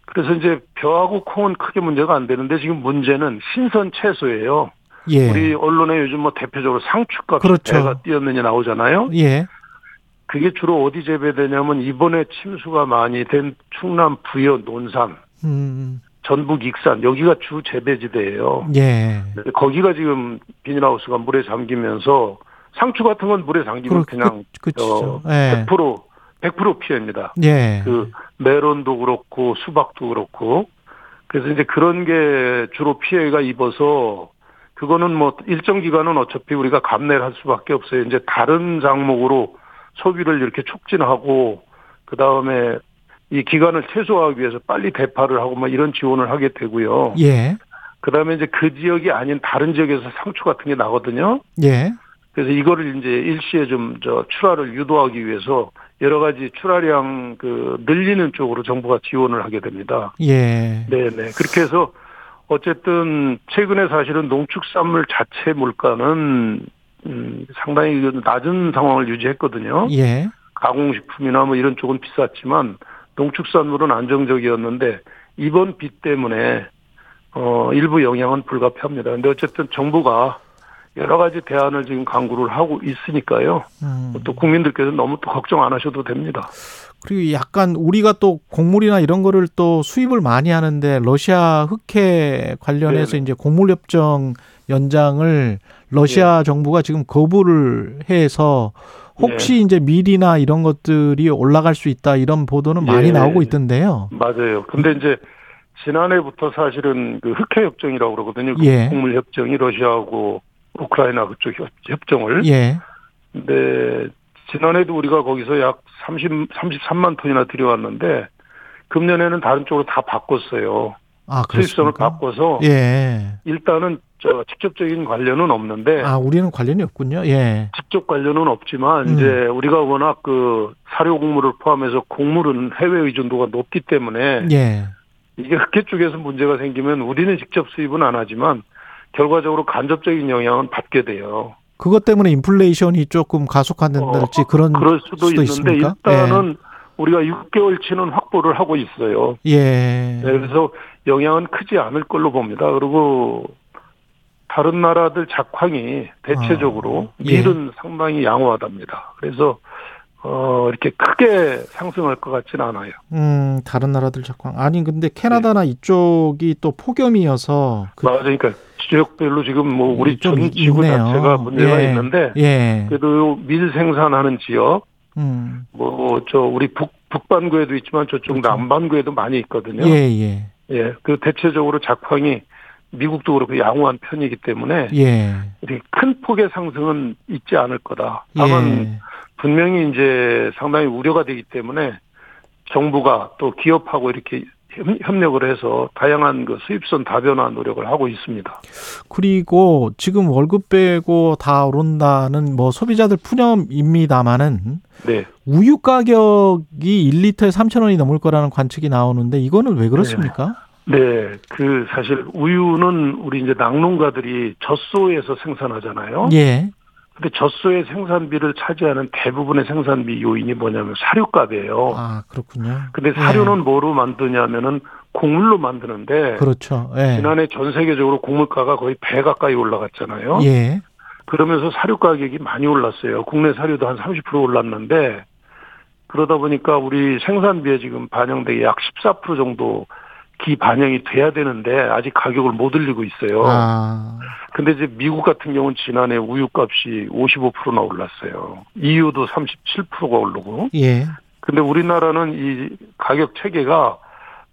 그래서 이제 벼하고 콩은 크게 문제가 안 되는데 지금 문제는 신선 채소예요. 예. 우리 언론에 요즘 뭐 대표적으로 상추값 그렇죠. 배가 뛰었느냐 나오잖아요. 예. 그게 주로 어디 재배되냐면 이번에 침수가 많이 된 충남 부여 논산, 음. 전북 익산 여기가 주 재배지대예요. 예. 거기가 지금 비닐하우스가 물에 잠기면서 상추 같은 건 물에 잠기면 그, 그냥 그. 어, 예. 100% 100% 피해입니다. 예. 그 메론도 그렇고 수박도 그렇고 그래서 이제 그런 게 주로 피해가 입어서 그거는 뭐 일정 기간은 어차피 우리가 감내를 할 수밖에 없어요. 이제 다른 장목으로 소비를 이렇게 촉진하고 그 다음에 이 기간을 최소화하기 위해서 빨리 대파를 하고 막 이런 지원을 하게 되고요. 예. 그 다음에 이제 그 지역이 아닌 다른 지역에서 상추 같은 게 나거든요. 예. 그래서 이거를 이제 일시에 좀 저 출하를 유도하기 위해서 여러 가지 출하량 그 늘리는 쪽으로 정부가 지원을 하게 됩니다. 예. 네 네. 그렇게 해서 어쨌든 최근에 사실은 농축산물 자체 물가는 음, 상당히 그 낮은 상황을 유지했거든요. 예. 가공식품이나 뭐 이런 쪽은 비쌌지만 농축산물은 안정적이었는데 이번 비 때문에 어 일부 영향은 불가피합니다. 근데 어쨌든 정부가 여러 가지 대안을 지금 강구를 하고 있으니까요. 음. 또 국민들께서 너무 또 걱정 안 하셔도 됩니다. 그리고 약간 우리가 또 곡물이나 이런 거를 또 수입을 많이 하는데 러시아 흑해 관련해서 네네. 이제 곡물 협정 연장을 러시아 정부가 지금 거부를 해서 혹시 이제 밀이나 이런 것들이 올라갈 수 있다 이런 보도는 많이 예. 나오고 있던데요. 맞아요. 근데 이제 지난해부터 사실은 그 흑해 협정이라고 그러거든요. 그 예. 곡물 협정이 러시아하고 우크라이나 그쪽 협- 협정을. 예. 근데 지난해도 우리가 거기서 약 30, 33만 톤이나 들여왔는데 금년에는 다른 쪽으로 다 바꿨어요. 아, 수입선을? 바꿔서 예. 일단은 저 직접적인 관련은 없는데 아, 우리는 관련이 없군요. 예. 직접 관련은 없지만 음. 이제 우리가 워낙 그 사료 곡물을 포함해서 곡물은 해외 의존도가 높기 때문에 예. 이게 흑해 쪽에서 문제가 생기면 우리는 직접 수입은 안 하지만 결과적으로 간접적인 영향은 받게 돼요. 그것 때문에 인플레이션이 조금 가속화된다든지 그런 그럴 수도, 있는데 있습니까? 일단은 우리가 6개월치는 확보를 하고 있어요. 예. 네, 그래서 영향은 크지 않을 걸로 봅니다. 그리고 다른 나라들 작황이 대체적으로 아, 예. 밀은 상당히 양호하답니다. 그래서 어 이렇게 크게 상승할 것 같지는 않아요. 음, 다른 나라들 작황. 아니, 근데 네. 캐나다나 이쪽이 또 폭염이어서 그 맞아요. 그러니까 지역별로 지금 뭐 우리 좀전 지구 있네요. 자체가 문제가 예. 있는데 예. 그래도 밀 생산하는 지역 음. 뭐 저 우리 북 북반구에도 있지만 저쪽 그렇죠. 남반구에도 많이 있거든요. 예, 예. 예, 그 대체적으로 작황이 미국도 그렇고 양호한 편이기 때문에 예. 이렇게 큰 폭의 상승은 있지 않을 거다. 다만 예. 분명히 이제 상당히 우려가 되기 때문에 정부가 또 기업하고 이렇게 협- 협력을 해서 다양한 그 수입선 다변화 노력을 하고 있습니다. 그리고 지금 월급 빼고 다 오른다는 뭐 소비자들 푸념입니다마는 네. 우유 가격이 1리터에 3,000원이 넘을 거라는 관측이 나오는데 이거는 왜 그렇습니까? 네, 그 사실 우유는 우리 이제 낙농가들이 젖소에서 생산하잖아요. 예. 근데 젖소의 생산비를 차지하는 대부분의 생산비 요인이 뭐냐면 사료값이에요. 아, 그렇군요. 근데 사료는 뭐로 만드냐면은 곡물로 만드는데 그렇죠. 예. 지난해 전 세계적으로 곡물가가 거의 배 가까이 올라갔잖아요. 예. 그러면서 사료 가격이 많이 올랐어요. 국내 사료도 한 30% 올랐는데 그러다 보니까 우리 생산비에 지금 반영되게 약 14% 정도 기 반영이 돼야 되는데 아직 가격을 못 올리고 있어요. 아, 근데 이제 미국 같은 경우는 지난해 우유 값이 55%나 올랐어요. EU도 37%가 오르고. 예. 근데 우리나라는 이 가격 체계가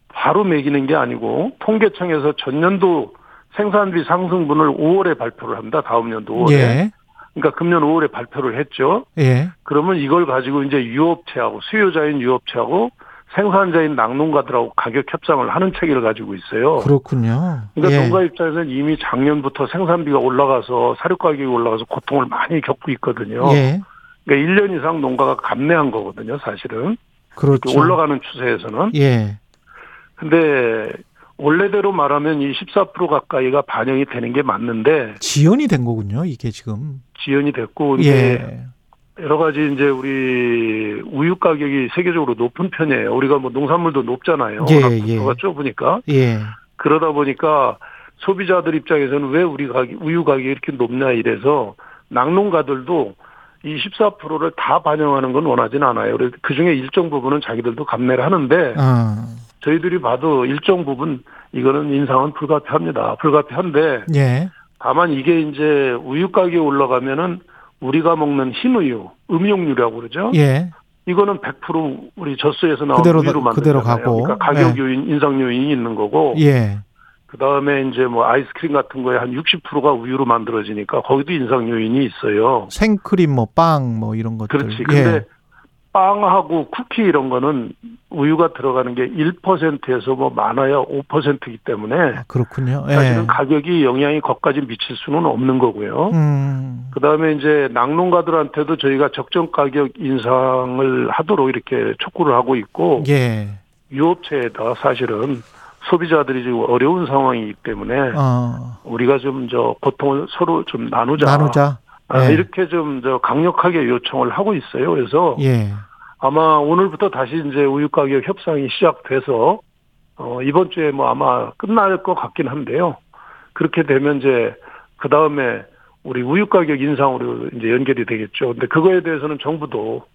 바로 매기는 게 아니고 통계청에서 전년도 생산비 상승분을 5월에 발표를 합니다. 다음 년도 5월에. 예. 그러니까 금년 5월에 발표를 했죠. 예. 그러면 이걸 가지고 이제 유업체하고 수요자인 유업체하고 생산자인 낙농가들하고 가격 협상을 하는 체계를 가지고 있어요. 그렇군요. 그러니까 예. 농가 입장에서는 이미 작년부터 생산비가 올라가서 사료 가격이 올라가서 고통을 많이 겪고 있거든요. 예. 그러니까 1년 이상 농가가 감내한 거거든요, 사실은. 그렇죠. 올라가는 추세에서는. 예. 근데 원래대로 말하면 이 14% 가까이가 반영이 되는 게 맞는데 지연이 된 거군요, 이게 지금. 지연이 됐고 이게 예. 여러 가지 이제 우리 우유 가격이 세계적으로 높은 편이에요. 우리가 뭐 농산물도 높잖아요. 예, 예. 국토가 좁으니까 예. 그러다 보니까 소비자들 입장에서는 왜 우리 가격 우유 가격이 이렇게 높냐 이래서 낙농가들도 이 14%를 다 반영하는 건 원하진 않아요. 그 중에 일정 부분은 자기들도 감내를 하는데 어. 저희들이 봐도 일정 부분 이거는 인상은 불가피합니다. 불가피한데 예. 다만 이게 이제 우유 가격이 올라가면은 우리가 먹는 흰 우유, 음용유라고 그러죠. 예. 이거는 100% 우리 젖소에서 나온 그대로 우유로 만들잖아요. 그대로 가고. 그러니까 가격 네. 요인, 인상 요인이 있는 거고. 예. 그 다음에 이제 뭐 아이스크림 같은 거에 한 60%가 우유로 만들어지니까 거기도 인상 요인이 있어요. 생크림 뭐 빵뭐 이런 것들. 그렇지. 근데 예. 빵하고 쿠키 이런 거는 우유가 들어가는 게 1%에서 뭐 많아야 5%이기 때문에 아, 그렇군요. 예. 사실은 가격이 영향이 거기까지 미칠 수는 없는 거고요. 음. 그 다음에 이제 낙농가들한테도 저희가 적정 가격 인상을 하도록 이렇게 촉구를 하고 있고 예. 유업체에다 사실은 소비자들이 지금 어려운 상황이기 때문에 어. 우리가 좀 저 고통을 서로 좀 나누자. 나누자. 아, 예. 이렇게 좀 저 강력하게 요청을 하고 있어요. 그래서 예. 아마 오늘부터 다시 이제 우유 가격 협상이 시작돼서 어 이번 주에 뭐 아마 끝날 것 같긴 한데요. 그렇게 되면 이제 그 다음에 우리 우유 가격 인상으로 이제 연결이 되겠죠. 근데 그거에 대해서는 정부도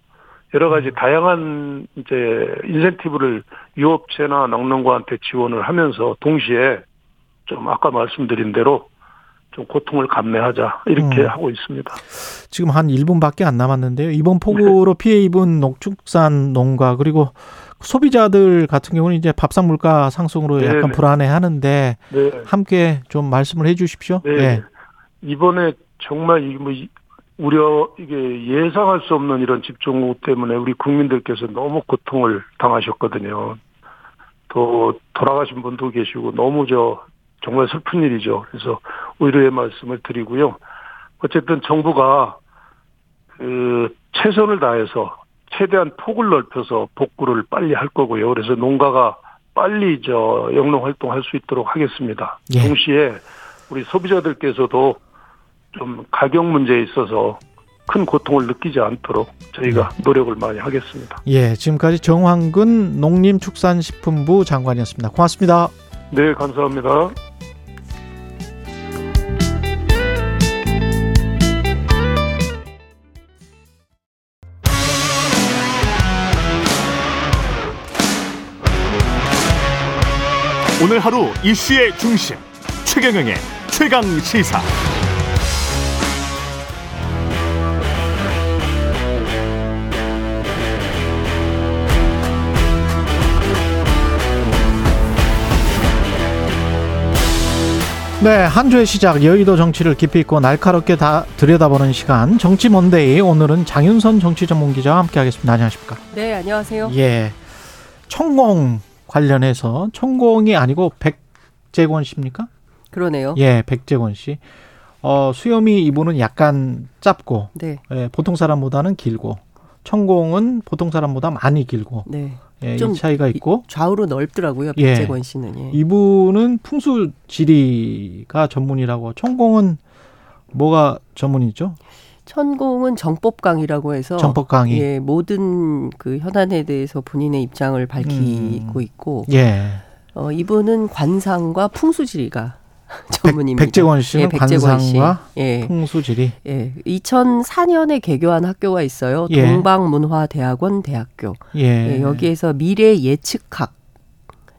여러 가지 다양한 이제 인센티브를 유업체나 낙농가한테 지원을 하면서 동시에 좀 아까 말씀드린 대로 좀 고통을 감내하자 이렇게 음. 하고 있습니다. 지금 한 1분밖에 안 남았는데요. 이번 폭우로 피해 입은 농축산 농가 그리고 소비자들 같은 경우는 이제 밥상 물가 상승으로 네, 약간 네. 불안해 하는데 네. 함께 좀 말씀을 해 주십시오. 네. 예. 이번에 정말 이 뭐 우려 이게 예상할 수 없는 이런 집중호우 때문에 우리 국민들께서 너무 고통을 당하셨거든요. 또 돌아가신 분도 계시고 너무 저 정말 슬픈 일이죠. 그래서 위로의 말씀을 드리고요. 어쨌든 정부가 그 최선을 다해서 최대한 폭을 넓혀서 복구를 빨리 할 거고요. 그래서 농가가 빨리 저 영농 활동할 수 있도록 하겠습니다. 예. 동시에 우리 소비자들께서도 좀 가격 문제에 있어서 큰 고통을 느끼지 않도록 저희가 노력을 많이 하겠습니다. 예, 지금까지 정황근 농림축산식품부 장관이었습니다. 고맙습니다. 네, 감사합니다. 오늘 하루 이슈의 중심 최경영의 최강 시사. 네, 한 주의 시작 여의도 정치를 깊이 있고 날카롭게 다 들여다보는 시간 정치 먼데이 오늘은 장윤선 정치 전문 기자와 함께 하겠습니다. 안녕하십니까? 네, 안녕하세요. 예, 천공 관련해서 천공이 아니고 백재권 씨입니까? 그러네요. 예, 백재권 씨. 어, 수염이 이분은 약간 짧고 네, 예, 보통 사람보다는 길고 천공은 보통 사람보다 많이 길고 네. 예, 좀이 차이가 있고 좌우로 넓더라고요. 예. 백재권 씨는. 예. 이분은 풍수 지리가 전문이라고 천공은 뭐가 전문이죠? 천공은 정법강이라고 해서 정법 강의. 예, 모든 그 현안에 대해서 본인의 입장을 밝히고 음. 있고 예. 어, 이분은 관상과 풍수지리가 전문입니다. 백재권 씨는 예, 백재권. 관상과 예. 풍수지리. 예. 2004년에 개교한 학교가 있어요. 예. 동방문화대학원 대학교. 예. 예, 여기에서 미래 예측학.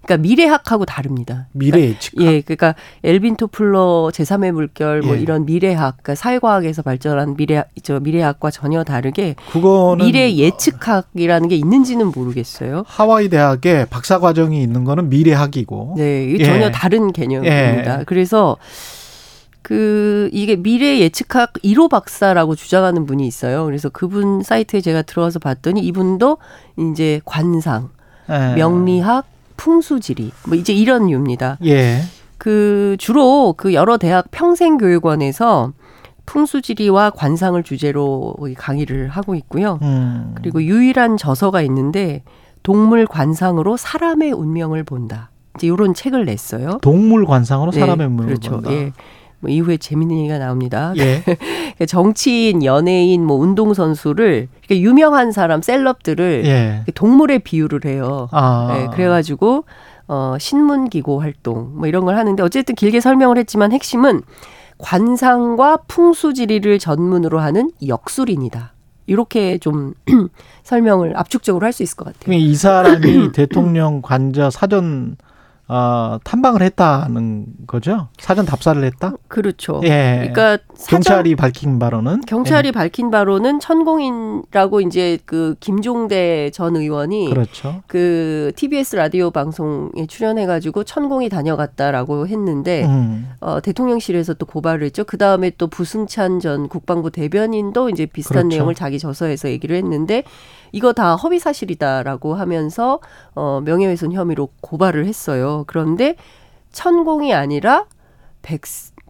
그러니까 미래학하고 다릅니다. 미래 예측. 예, 그러니까 엘빈 토플러 제3의 물결 뭐 예. 이런 미래학, 그러니까 사회과학에서 발전한 미래 저 미래학과 전혀 다르게 그거는 미래 예측학이라는 게 있는지는 모르겠어요. 하와이 대학에 박사 과정이 있는 거는 미래학이고. 네, 이게 예. 전혀 다른 개념입니다. 예. 그래서 그 이게 미래 예측학 1호 박사라고 주장하는 분이 있어요. 그래서 그분 사이트에 제가 들어와서 봤더니 이분도 이제 관상, 예. 명리학, 풍수지리 뭐 이제 이런 류입니다. 예. 그 주로 그 여러 대학 평생교육원에서 풍수지리와 관상을 주제로 강의를 하고 있고요. 음. 그리고 유일한 저서가 있는데 동물 관상으로 사람의 운명을 본다. 이제 이런 책을 냈어요. 동물 관상으로 사람의 네, 물을 그렇죠. 본다. 예. 뭐 이후에 재밌는 얘기가 나옵니다. 예. 정치인, 연예인, 뭐 운동선수를 이렇게 유명한 사람, 셀럽들을 예. 동물에 비유를 해요. 아. 네, 그래가지고 어, 신문기고 활동 뭐 이런 걸 하는데 어쨌든 길게 설명을 했지만 핵심은 관상과 풍수지리를 전문으로 하는 역술인이다. 이렇게 좀 설명을 압축적으로 할 수 있을 것 같아요. 그러니까 이 사람이 대통령 관저 사전 어, 탐방을 했다는 거죠? 사전 답사를 했다? 그렇죠. 예. 그러니까 사전- 경찰이 밝힌 바로는 경찰이 밝힌 바로는 천공인이라고 이제 그 김종대 전 의원이 예. 그렇죠. 그 TBS 라디오 방송에 출연해 가지고 천공이 다녀갔다라고 했는데 음. 어, 대통령실에서 또 고발을 했죠. 그 다음에 또 부승찬 전 국방부 대변인도 이제 비슷한 그렇죠. 내용을 자기 저서에서 얘기를 했는데 이거 다 허위 사실이다라고 하면서 어, 명예훼손 혐의로 고발을 했어요. 그런데 천공이 아니라 백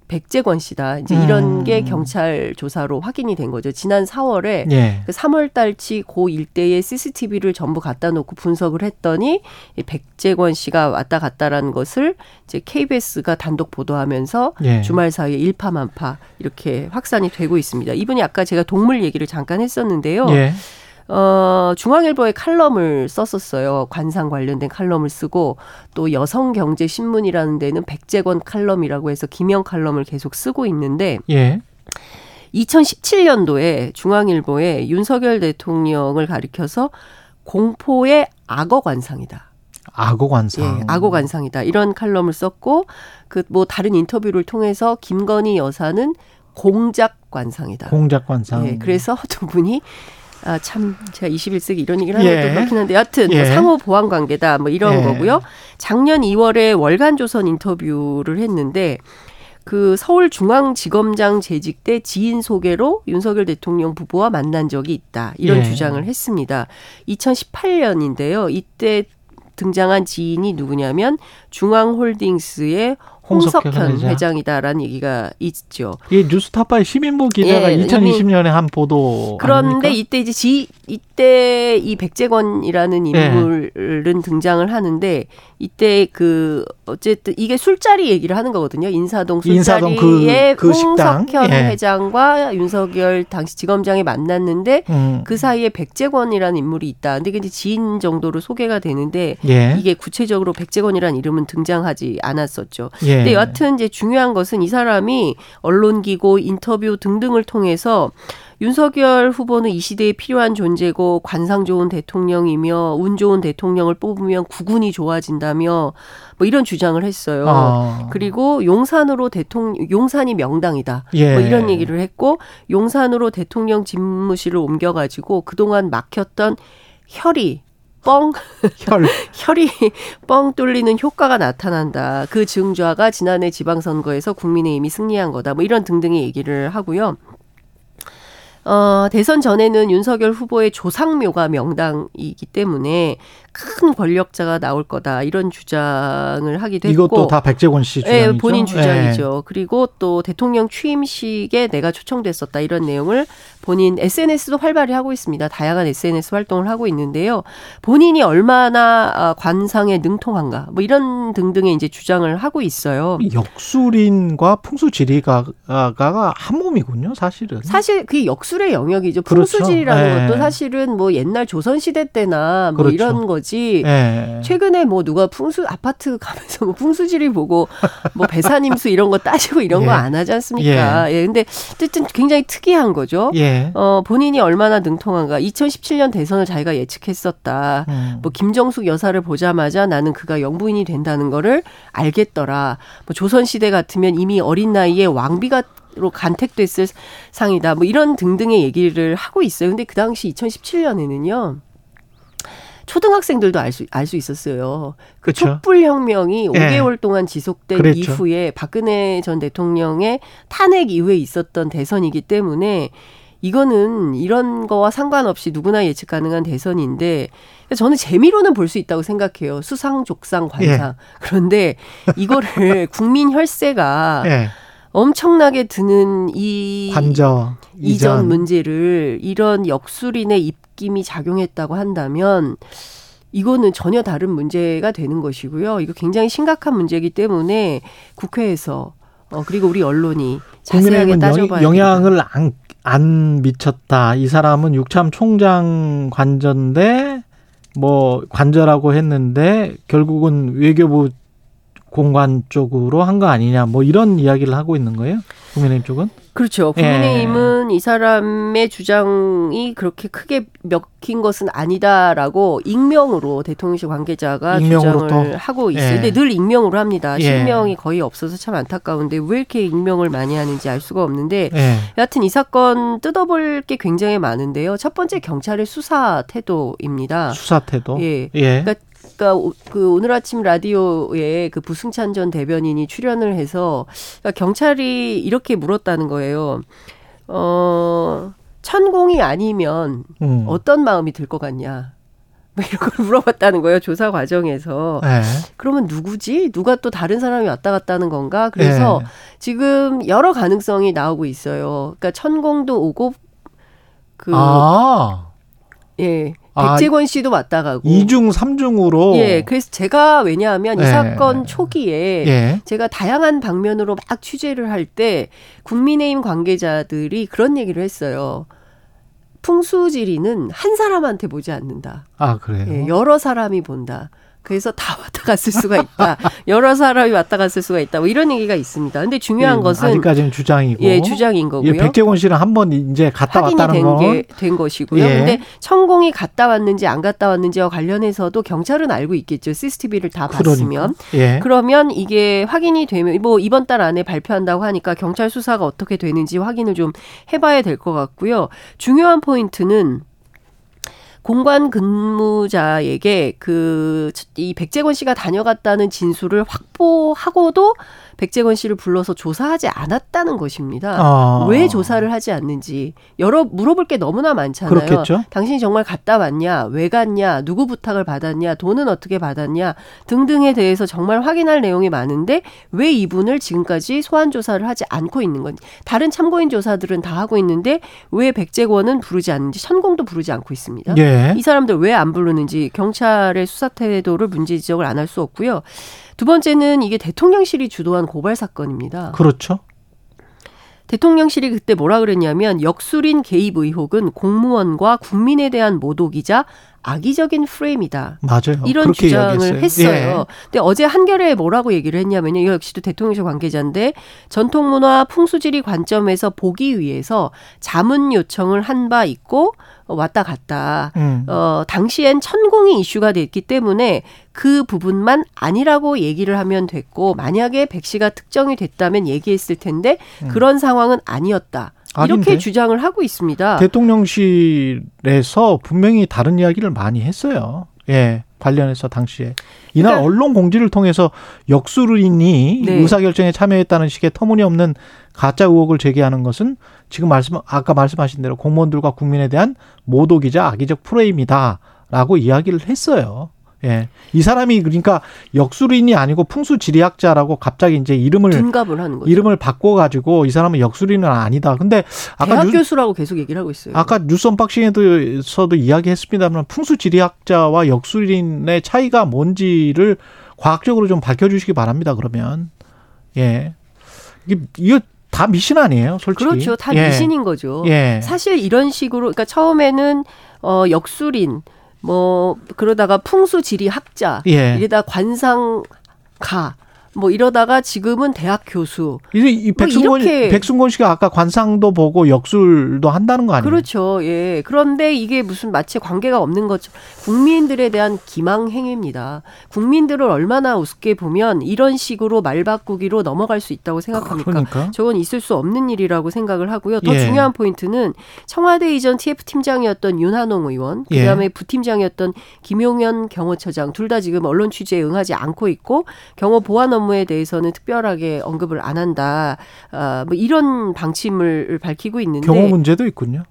백재권 씨다. 이제 이런 음. 게 경찰 조사로 확인이 된 거죠. 지난 4월에 예. 그 3월 달치 고 일대의 CCTV를 전부 갖다 놓고 분석을 했더니 이 백재권 씨가 왔다 갔다라는 것을 이제 KBS가 단독 보도하면서 예. 주말 사이에 일파만파 이렇게 확산이 되고 있습니다. 이분이 아까 제가 동물 얘기를 잠깐 했었는데요. 예. 어, 중앙일보에 칼럼을 썼었어요. 관상 관련된 칼럼을 쓰고 또 여성경제신문이라는 데는 백재권 칼럼이라고 해서 기명 칼럼을 계속 쓰고 있는데 예. 2017년도에 중앙일보에 윤석열 대통령을 가리켜서 공포의 악어 관상이다. 악어 관상. 예, 악어 관상이다. 이런 칼럼을 썼고 그 뭐 다른 인터뷰를 통해서 김건희 여사는 공작 관상이다. 공작 관상. 예, 그래서 두 분이 아, 참, 제가 21세기 이런 얘기를 하는 예. 것도 그렇긴 한데, 여하튼, 뭐 예. 상호 보완 관계다, 뭐 이런 예. 거고요. 작년 2월에 월간조선 인터뷰를 했는데, 그 서울중앙지검장 재직 때 지인 소개로 윤석열 대통령 부부와 만난 적이 있다. 이런 예. 주장을 했습니다. 2018년인데요. 이때 등장한 지인이 누구냐면 중앙홀딩스의 홍석현 홍석현 회장. 회장 이다라는 얘기가 있죠. 이 뉴스타파의 시민보 기자가 예, 2020년에 한 보도 그런데 아닙니까? 이때 이제 지 이때 이 백재권이라는 예. 인물은 등장을 하는데 이때 그 어쨌든 이게 술자리 얘기를 하는 거거든요. 인사동 인사동 술자리에 그- 그 식당. 홍석현 예. 회장과 윤석열 당시 지검장이 만났는데 음. 그 사이에 백재권이라는 인물이 있다. 근데 이제 지인 정도로 소개가 되는데 예. 이게 구체적으로 백재권이라는 이름은 등장하지 않았었죠. 예. 근데 여하튼 이제 중요한 것은 이 사람이 언론 기고 인터뷰 등등을 통해서 윤석열 후보는 이 시대에 필요한 존재고 관상 좋은 대통령이며 운 좋은 대통령을 뽑으면 구군이 좋아진다며 뭐 이런 주장을 했어요. 아. 그리고 용산으로 대통령 용산이 명당이다. 예. 뭐 이런 얘기를 했고 용산으로 대통령 집무실을 옮겨가지고 그동안 막혔던 혈이 뻥 혈. 혈이 뻥 뚫리는 효과가 나타난다. 그 증좌가 지난해 지방선거에서 국민의힘이 승리한 거다. 뭐 이런 등등의 얘기를 하고요. 어, 대선 전에는 윤석열 후보의 조상묘가 명당이기 때문에 큰 권력자가 나올 거다. 이런 주장을 하기도 했고. 이것도 다 백재권 씨 주장이죠. 예, 본인 주장이죠. 그리고 또 대통령 취임식에 내가 초청됐었다 이런 내용을 본인 SNS도 활발히 하고 있습니다. 다양한 SNS 활동을 하고 있는데요. 본인이 얼마나 아, 관상에 능통한가 뭐 이런 등등의 이제 주장을 하고 있어요. 예. 역술인과 풍수지리가가 한 몸이군요, 사실은. 사실 그게 역술의 영역이죠. 그렇죠. 풍수질이라는 예. 것도 사실은 뭐 옛날 조선 시대 때나 뭐 그렇죠. 이런 거지. 거지. 예. 최근에 뭐 누가 풍수 아파트 가면서 뭐 풍수지리 보고 뭐 배산임수 이런 거 따지고 이런 예. 거안 하지 않습니까? 예. 근데 어쨌든 굉장히 특이한 거죠. 예. 어, 본인이 얼마나 능통한가. 2017년 대선을 자기가 예측했었다. 음. 뭐 김정숙 여사를 보자마자 나는 그가 영부인이 된다는 거를 알겠더라. 뭐 조선 시대 같으면 이미 어린 나이에 왕비가 로 간택됐을 상이다. 뭐 이런 등등의 얘기를 하고 있어요. 근데 그 당시 2017년에는요. 초등학생들도 알 수 알 수 있었어요. 그 그쵸. 촛불 혁명이 예. 5개월 동안 지속된 그랬죠. 이후에 박근혜 전 대통령의 탄핵 이후에 있었던 대선이기 때문에 이거는 이런 거와 상관없이 누구나 예측 가능한 대선인데 저는 재미로는 볼 수 있다고 생각해요. 수상, 족상, 관상. 예. 그런데 이거를 국민 혈세가 예. 엄청나게 드는 이 관저 이전 이전 문제를 이런 역술인의 입 김이 작용했다고 한다면 이거는 전혀 다른 문제가 되는 것이고요. 이거 굉장히 심각한 문제이기 때문에 국회에서 어 그리고 우리 언론이 자세하게 따져봐야 영. 영향을 안, 안 미쳤다. 이 사람은 육참 총장 관저인데 뭐 관저라고 했는데 결국은 외교부 공관 쪽으로 한 거 아니냐. 뭐 이런 이야기를 하고 있는 거예요. 국민의힘 쪽은. 그렇죠. 예. 국민의힘은 이 사람의 주장이 그렇게 크게 먹힌 것은 아니다라고 익명으로 대통령실 관계자가 익명으로 주장을 또? 하고 있어요. 예. 늘 익명으로 합니다. 예. 실명이 거의 없어서 참 안타까운데 왜 이렇게 익명을 많이 하는지 알 수가 없는데 예. 여하튼 이 사건 뜯어볼 게 굉장히 많은데요. 첫 번째 경찰의 수사 태도입니다. 수사 태도. 예. 예. 그러니까 그러니까 오- 그 오늘 아침 라디오에 그 부승찬 전 대변인이 출연을 해서 그러니까 경찰이 이렇게 물었다는 거예요. 어 천공이 아니면 음. 어떤 마음이 들 것 같냐? 뭐 이런 걸 물어봤다는 거예요 조사 과정에서. 예. 그러면 누구지? 누가 또 다른 사람이 왔다 갔다 하는 건가? 그래서 예. 지금 여러 가능성이 나오고 있어요. 그러니까 천공도 오고 그 아. 예. 아, 백재권 씨도 왔다 가고. 이중삼중으로 예. 그래서 제가 왜냐하면 이 예. 사건 초기에 예. 제가 다양한 방면으로 막 취재를 할 때 국민의힘 관계자들이 그런 얘기를 했어요. 풍수지리는 한 사람한테 보지 않는다. 아, 그래요. 예, 여러 사람이 본다. 그래서 다 왔다 갔을 수가 있다. 여러 사람이 왔다 갔을 수가 있다. 뭐 이런 얘기가 있습니다. 근데 중요한 예, 것은 아직까지는 주장이고. 예, 주장인 거고요. 예, 백재원 씨는 한 번 이제 갔다 왔다는 된건게된 것이고요. 예. 근데 천공이 갔다 왔는지 안 갔다 왔는지와 관련해서도 경찰은 알고 있겠죠. CCTV를 다 봤으면. 그러니까. 예. 그러면 이게 확인이 되면 뭐 이번 달 안에 발표한다고 하니까 경찰 수사가 어떻게 되는지 확인을 좀 해봐야 될 것 같고요. 중요한 포인트는 공관 근무자에게 그 이 백재권 씨가 다녀갔다는 진술을 확보하고도 백재권 씨를 불러서 조사하지 않았다는 것입니다. 아. 왜 조사를 하지 않는지 여러 물어볼 게 너무나 많잖아요. 그렇겠죠. 당신이 정말 갔다 왔냐, 왜 갔냐, 누구 부탁을 받았냐, 돈은 어떻게 받았냐 등등에 대해서 정말 확인할 내용이 많은데 왜 이분을 지금까지 소환 조사를 하지 않고 있는 건지 다른 참고인 조사들은 다 하고 있는데 왜 백재권은 부르지 않는지 천공도 부르지 않고 있습니다. 예. 이 사람들 왜 안 부르는지 경찰의 수사 태도를 문제 지적을 안 할 수 없고요. 두 번째는 이게 대통령실이 주도한 고발 사건입니다. 그렇죠. 대통령실이 그때 뭐라 그랬냐면 역술인 개입 의혹은 공무원과 국민에 대한 모독이자 악의적인 프레임이다. 맞아요. 이런 주장을 이야기했어요. 했어요. 예. 근데 어제 한겨레에 뭐라고 얘기를 했냐면요. 이거 역시도 대통령실 관계자인데 전통문화 풍수지리 관점에서 보기 위해서 자문 요청을 한 바 있고 어, 왔다 갔다. 음. 어, 당시엔 천공이 이슈가 됐기 때문에 그 부분만 아니라고 얘기를 하면 됐고 만약에 백 씨가 특정이 됐다면 얘기했을 텐데 그런 상황은 아니었다. 이렇게 음. 아닌데? 주장을 하고 있습니다. 대통령실에서 분명히 다른 이야기를 많이 했어요. 예. 관련해서 당시에 이날 그러니까- 언론 공지를 통해서 역술인이 네. 의사결정에 참여했다는 식의 터무니없는 가짜 의혹을 제기하는 것은 지금 말씀 아까 말씀하신 대로 공무원들과 국민에 대한 모독이자 악의적 프레임이다라고 이야기를 했어요. 예. 이 사람이 그러니까 역술인이 아니고 풍수지리학자라고 갑자기 이제 이름을 둔갑을 하는 거죠. 이름을 바꿔 가지고 이 사람은 역술인은 아니다. 근데 아까 대학 뉴, 교수라고 계속 얘기를 하고 있어요. 아까 뉴스 언박싱에서도 이야기했습니다만 풍수지리학자와 역술인의 차이가 뭔지를 과학적으로 좀 밝혀 주시기 바랍니다. 그러면 예 이게 이거 다 미신 아니에요, 솔직히. 그렇죠. 다 예. 미신인 거죠. 예. 사실 이런 식으로 그러니까 처음에는 어 역술인 뭐 그러다가 풍수 지리 학자 예. 이러다 관상 가 뭐 이러다가 지금은 대학 교수 이제 이뭐 백승곤 이렇게- 백승곤 씨가 아까 관상도 보고 역술도 한다는 거 아니에요? 그렇죠. 예. 그런데 이게 무슨 마치 관계가 없는 것처럼 국민들에 대한 기망 행위입니다. 국민들을 얼마나 우습게 보면 이런 식으로 말 바꾸기로 넘어갈 수 있다고 생각합니까? 그러니까. 저건 있을 수 없는 일이라고 생각을 하고요. 더 예. 중요한 포인트는 청와대 이전 TF 팀장이었던 윤한홍 의원, 예. 그다음에 부팀장이었던 김용현 경호처장 둘 다 지금 언론 취재에 응하지 않고 있고 경호 보안 업무 에 대해서는 특별하게 언급을 안 한다. 아, 뭐 이런 방침을 밝히고 있는데 경호 문제도 있군요.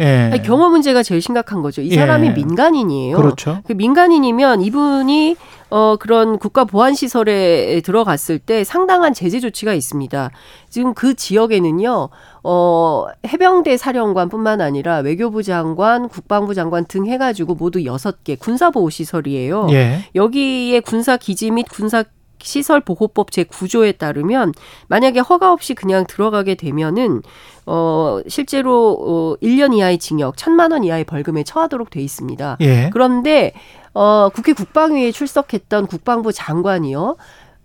예. 아니, 경호 문제가 제일 심각한 거죠. 이 예. 사람이 민간인이에요. 그렇죠. 그 민간인이면 이분이 어 그런 국가 보안 시설에 들어갔을 때 상당한 제재 조치가 있습니다. 지금 그 지역에는요. 어 해병대 사령관뿐만 아니라 외교부 장관, 국방부 장관 등 해 가지고 모두 여섯 개 군사 보호 시설이에요. 예. 여기에 군사 기지 및 군사 시설 보호법 제9조에 따르면 만약에 허가 없이 그냥 들어가게 되면은 어 실제로 어 1년 이하의 징역, 1천만 원 이하의 벌금에 처하도록 돼 있습니다. 예. 그런데 어 국회 국방위에 출석했던 국방부 장관이요.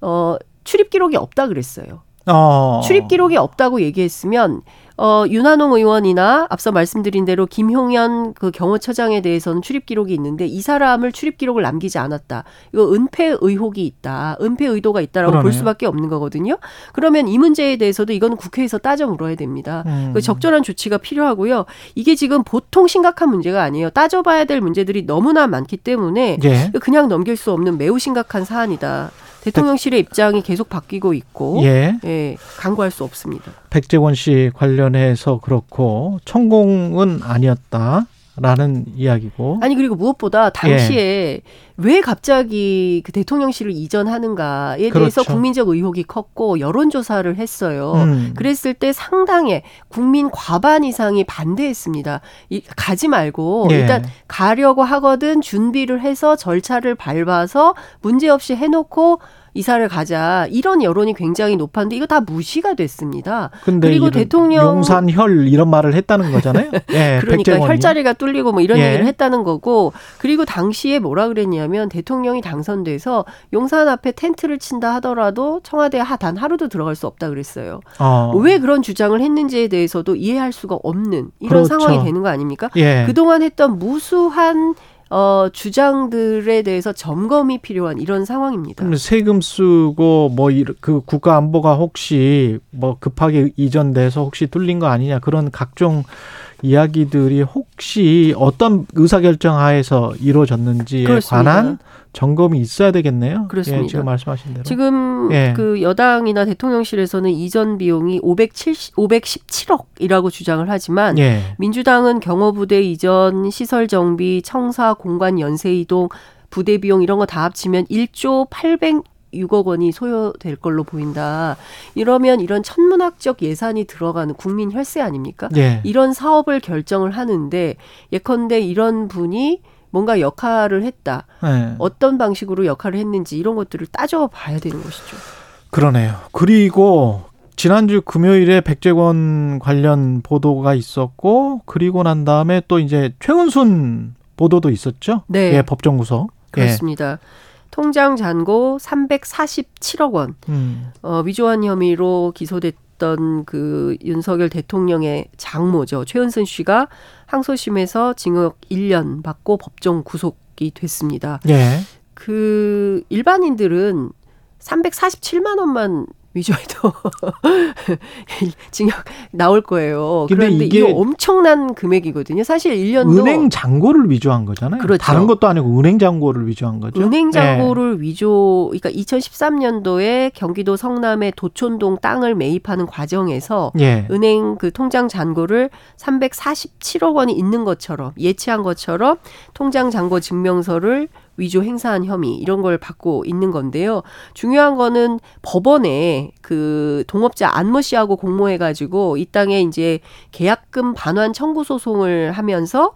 어 출입 기록이 없다 그랬어요. 어. 출입 기록이 없다고 얘기했으면 어 윤한홍 의원이나 앞서 말씀드린 대로 김용현 그 경호처장에 대해서는 출입 기록이 있는데 이 사람을 출입 기록을 남기지 않았다. 이거 은폐 의혹이 있다. 은폐 의도가 있다라고 볼 그러네요. 수밖에 없는 거거든요. 그러면 이 문제에 대해서도 이건 국회에서 따져 물어야 됩니다. 음. 그 적절한 조치가 필요하고요. 이게 지금 보통 심각한 문제가 아니에요. 따져봐야 될 문제들이 너무나 많기 때문에 예. 그냥 넘길 수 없는 매우 심각한 사안이다. 대통령실의 입장이 계속 바뀌고 있고, 예. 예, 강구할 수 없습니다. 백재원 씨 관련해서 그렇고 천공은 아니었다 라는 이야기고. 아니 그리고 무엇보다 당시에 왜 갑자기 그 대통령실을 이전하는가에 대해서 그렇죠. 국민적 의혹이 컸고 여론 조사를 했어요. 음. 그랬을 때 상당히 국민 과반 이상이 반대했습니다. 이, 가지 말고 예. 일단 가려고 하거든 준비를 해서 절차를 밟아서 문제 없이 해놓고 이사를 가자 이런 여론이 굉장히 높았는데 이거 다 무시가 됐습니다. 근데 그리고 대통령- 용산혈 이런 말을 했다는 거잖아요. 예. 그러니까. 혈자리가 뚫리고 뭐 이런 예. 얘기를 했다는 거고 그리고 당시에 뭐라 그랬냐면 대통령이 당선돼서 용산 앞에 텐트를 친다 하더라도 청와대에 하- 단 하루도 들어갈 수 없다 그랬어요. 어. 왜 그런 주장을 했는지에 대해서도 이해할 수가 없는 이런 그렇죠. 상황이 되는 거 아닙니까? 예. 그동안 했던 무수한 어, 주장들에 대해서 점검이 필요한 이런 상황입니다. 그럼 세금 쓰고 뭐 그 국가 안보가 혹시 뭐 급하게 이전돼서 혹시 뚫린 거 아니냐 그런 각종 이야기들이 혹시 어떤 의사결정 하에서 이루어졌는지에 그렇습니다. 관한 점검이 있어야 되겠네요. 그렇습니다. 예, 지금 말씀하신 대로. 지금 예. 그 여당이나 대통령실에서는 이전 비용이 570, 517억이라고 주장을 하지만 예. 민주당은 경호부대 이전, 시설 정비, 청사, 공간 연쇄 이동, 부대 비용 이런 거 다 합치면 1조 806억 원이 소요될 걸로 보인다. 이러면 이런 천문학적 예산이 들어가는 국민 혈세 아닙니까? 예. 이런 사업을 결정을 하는데 예컨대 이런 분이 뭔가 역할을 했다. 예. 어떤 방식으로 역할을 했는지 이런 것들을 따져봐야 되는 것이죠. 그러네요. 그리고 지난주 금요일에 백재권 관련 보도가 있었고 그리고 난 다음에 또 이제 최은순 보도도 있었죠. 네. 예, 법정 구속. 그렇습니다. 통장 잔고 347억 원. 예. 음. 어, 위조한 혐의로 기소됐던 그 윤석열 대통령의 장모죠. 최은순 씨가 항소심에서 징역 1년 받고 법정 구속이 됐습니다. 예. 그 일반인들은 347만 원만 위조해도 징역 나올 거예요. 그런데 이게 이게 엄청난 금액이거든요. 사실 1년도 은행 잔고를 위조한 거잖아요. 그렇죠. 다른 것도 아니고 은행 잔고를 위조한 거죠. 은행 잔고를 위조, 그러니까 2013년도에 경기도 성남의 도촌동 땅을 매입하는 과정에서 예. 예. 은행 그 통장 잔고를 347억 원이 있는 것처럼 예치한 것처럼 통장 잔고 증명서를 위조 행사한 혐의 이런 걸 받고 있는 건데요. 중요한 거는 법원에 그 동업자 안모 씨하고 공모해 가지고 이 땅에 이제 계약금 반환 청구 소송을 하면서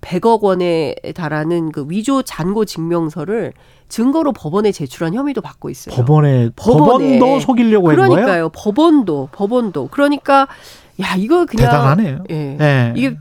100억 원에 달하는 그 위조 잔고 증명서를 증거로 법원에 제출한 혐의도 받고 있어요. 법원에 법원에. 법원도 속이려고. 그러니까요. 법원도 법원도 그러니까 야 이거 그냥 대단하네요. 예. 예. 이게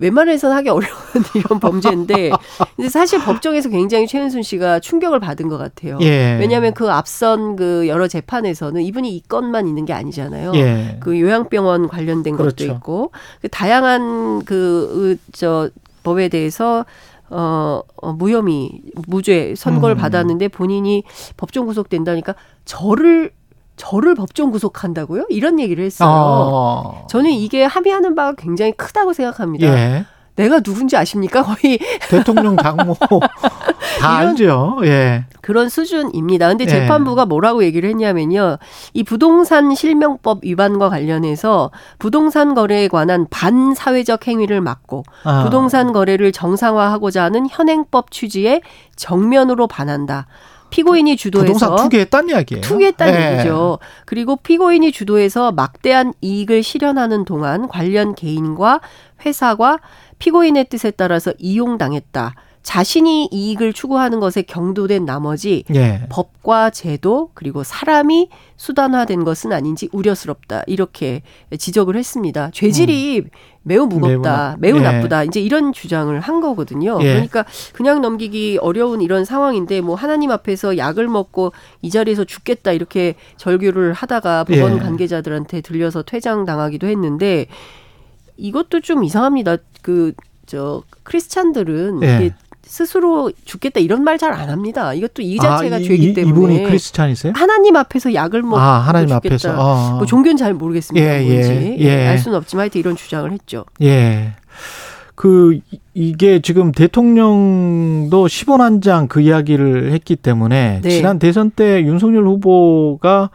웬만해서는 하기 어려운 이런 범죄인데 근데 사실 법정에서 굉장히 최은순 씨가 충격을 받은 것 같아요. 예. 왜냐하면 그 앞선 그 여러 재판에서는 이분이 이 건만 있는 게 아니잖아요. 예. 그 요양병원 관련된 그렇죠. 것도 있고 그 다양한 그저 법에 대해서 어, 어 무혐의 무죄 선고를 음. 받았는데 본인이 법정 구속된다니까 저를 저를 법정 구속한다고요? 이런 얘기를 했어요. 어. 저는 이게 합의하는 바가 굉장히 크다고 생각합니다. 예. 내가 누군지 아십니까? 거의 대통령 장모 다 알죠. 예. 그런 수준입니다. 근데 예. 재판부가 뭐라고 얘기를 했냐면요. 이 부동산 실명법 위반과 관련해서 부동산 거래에 관한 반사회적 행위를 막고 아. 부동산 거래를 정상화하고자 하는 현행법 취지에 정면으로 반한다. 피고인이 주도해서 부동산 투기했다는 이야기예요. 투기했다는 예. 얘기죠. 그리고 피고인이 주도해서 막대한 이익을 실현하는 동안 관련 개인과 회사가 피고인의 뜻에 따라서 이용당했다. 자신이 이익을 추구하는 것에 경도된 나머지 예. 법과 제도 그리고 사람이 수단화된 것은 아닌지 우려스럽다 이렇게 지적을 했습니다. 죄질이 매우 무겁다, 매우 매우, 나- 예. 나쁘다 이제 이런 주장을 한 거거든요. 예. 그러니까 그냥 넘기기 어려운 이런 상황인데 뭐 하나님 앞에서 약을 먹고 이 자리에서 죽겠다 이렇게 절규를 하다가 법원 예. 관계자들한테 들려서 퇴장 당하기도 했는데 이것도 좀 이상합니다. 그 저 크리스찬들은 예. 이게 스스로 죽겠다 이런 말 잘 안 합니다. 이것도 이 자체가 아, 이- 죄기 이- 때문에 이분이 크리스찬이세요? 하나님 앞에서 약을 먹고 아, 하나님. 앞에서. 어. 뭐 종교는 잘 모르겠습니다. 예, 뭔지 예, 예. 알 수는 없지만 하여튼 이런 주장을 했죠. 예. 그 이- 이게 지금 대통령도 10원 한 장 그 이야기를 했기 때문에 네. 지난 대선 때 윤석열 후보가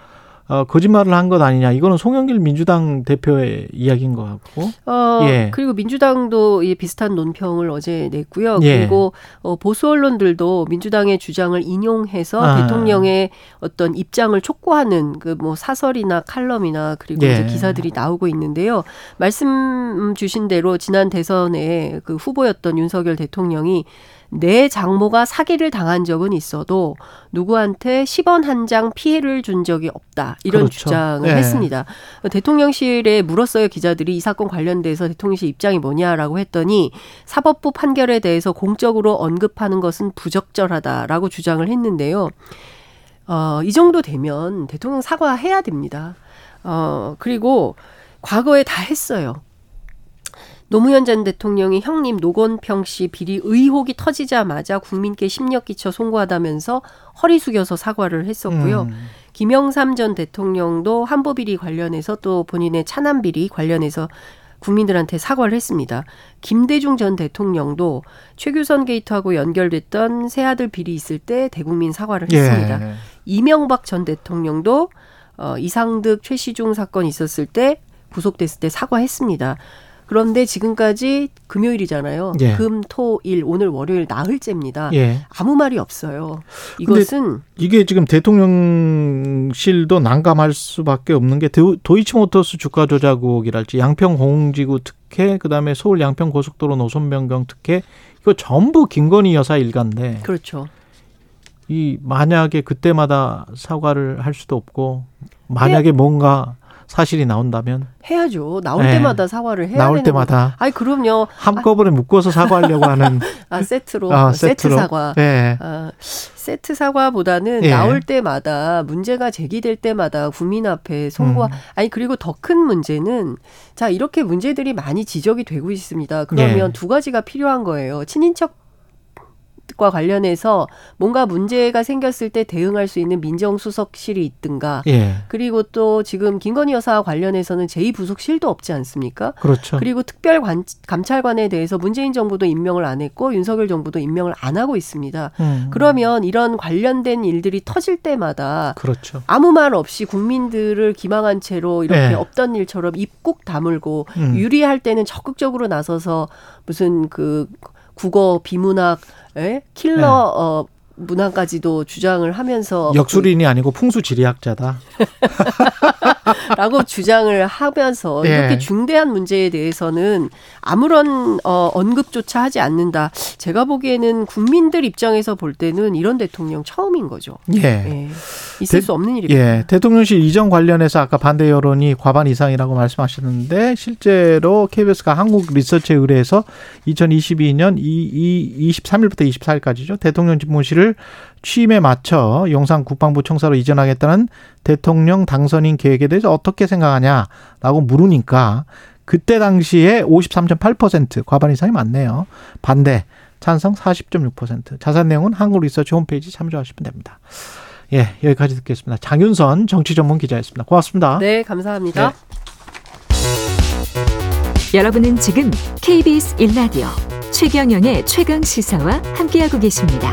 어, 거짓말을 한 것 아니냐. 이거는 송영길 민주당 대표의 이야기인 것 같고. 어, 예. 그리고 민주당도 이 비슷한 논평을 어제 냈고요. 예. 그리고 어, 보수 언론들도 민주당의 주장을 인용해서 아. 대통령의 어떤 입장을 촉구하는 그 뭐 사설이나 칼럼이나 그리고 예. 이제 기사들이 나오고 있는데요. 말씀 주신 대로 지난 대선에 그 후보였던 윤석열 대통령이 내 장모가 사기를 당한 적은 있어도 누구한테 10원 한 장 피해를 준 적이 없다. 이런 그렇죠. 주장을 예. 했습니다. 대통령실에 물었어요 기자들이 이 사건 관련돼서 대통령실 입장이 뭐냐라고 했더니 사법부 판결에 대해서 공적으로 언급하는 것은 부적절하다라고 주장을 했는데요. 어, 이 정도 되면 대통령 사과해야 됩니다. 어, 그리고 과거에 다 했어요. 노무현 전 대통령이 형님 노건평 씨 비리 의혹이 터지자마자 국민께 심력 끼쳐 송구하다면서 허리 숙여서 사과를 했었고요. 음. 김영삼 전 대통령도 한보 비리 관련해서 또 본인의 차남 비리 관련해서 국민들한테 사과를 했습니다. 김대중 전 대통령도 최규선 게이트하고 연결됐던 새아들 비리 있을 때 대국민 사과를 했습니다. 예. 이명박 전 대통령도 어, 이상득 최시중 사건 있었을 때 구속됐을 때 사과했습니다. 그런데 지금까지 금요일이잖아요. 예. 금, 토, 일, 오늘 월요일 나흘째입니다. 예. 아무 말이 없어요. 이것은 이게 지금 대통령실도 난감할 수밖에 없는 게 도- 도이치모터스 주가 조작 의혹이랄지 양평 공지구 특혜 그다음에 서울 양평 고속도로 노선 변경 특혜 이거 전부 김건희 여사 일가인데 그렇죠. 이 만약에 그때마다 사과를 할 수도 없고 만약에 뭔가 사실이 나온다면 해야죠. 나올 네. 때마다 사과를 해야 나올 때마다. 아니 그럼요. 한꺼번에 묶어서 사과하려고 하는 아 세트로 아, 세트. 사과. 예. 아, 세트 사과보다는 예. 나올 때마다 문제가 제기될 때마다 국민 앞에 송구하 음. 아니 그리고 더 큰 문제는 자 이렇게 문제들이 많이 지적이 되고 있습니다. 그러면 예. 두 가지가 필요한 거예요. 친인척 과 관련해서 뭔가 문제가 생겼을 때 대응할 수 있는 민정수석실이 있든가 예. 그리고 또 지금 김건희 여사와 관련해서는 제2부속실도 없지 않습니까? 그렇죠. 그리고 특별 관- 감찰관에 대해서 문재인 정부도 임명을 안 했고 윤석열 정부도 임명을 안 하고 있습니다. 음. 그러면 이런 관련된 일들이 터질 때마다 그렇죠. 아무 말 없이 국민들을 기망한 채로 이렇게 네. 없던 일처럼 입꾹 다물고 음. 유리할 때는 적극적으로 나서서 무슨 그 국어 비문학 에? 킬러 네. 어 문항까지도 주장을 하면서 역술인이 아니고 풍수지리학자다. 라고 주장을 하면서 예. 이렇게 중대한 문제에 대해서는 아무런 어, 언급조차 하지 않는다. 제가 보기에는 국민들 입장에서 볼 때는 이런 대통령 처음인 거죠. 예. 예. 있을 대- 수 없는 일입니다. 예, 대통령실 이전 관련해서 아까 반대 여론이 과반 이상이라고 말씀하셨는데 실제로 KBS가 한국 리서치에 의뢰해서 2022년 2, 23일부터 24일까지죠. 대통령 집무실을 취임에 맞춰 용산 국방부 청사로 이전하겠다는 대통령 당선인 계획에 대해서 어떻게 생각하냐라고 물으니까 그때 당시에 53.8% 과반 이상이 많네요. 반대, 찬성 40.6%. 자세한 내용은 한국 리서치 홈페이지 참조하시면 됩니다. 예, 여기까지 듣겠습니다. 장윤선 정치 전문 기자였습니다. 고맙습니다. 네, 감사합니다. 여러분은 지금 KBS 1라디오 최경영의 최강 시사와 함께하고 계십니다.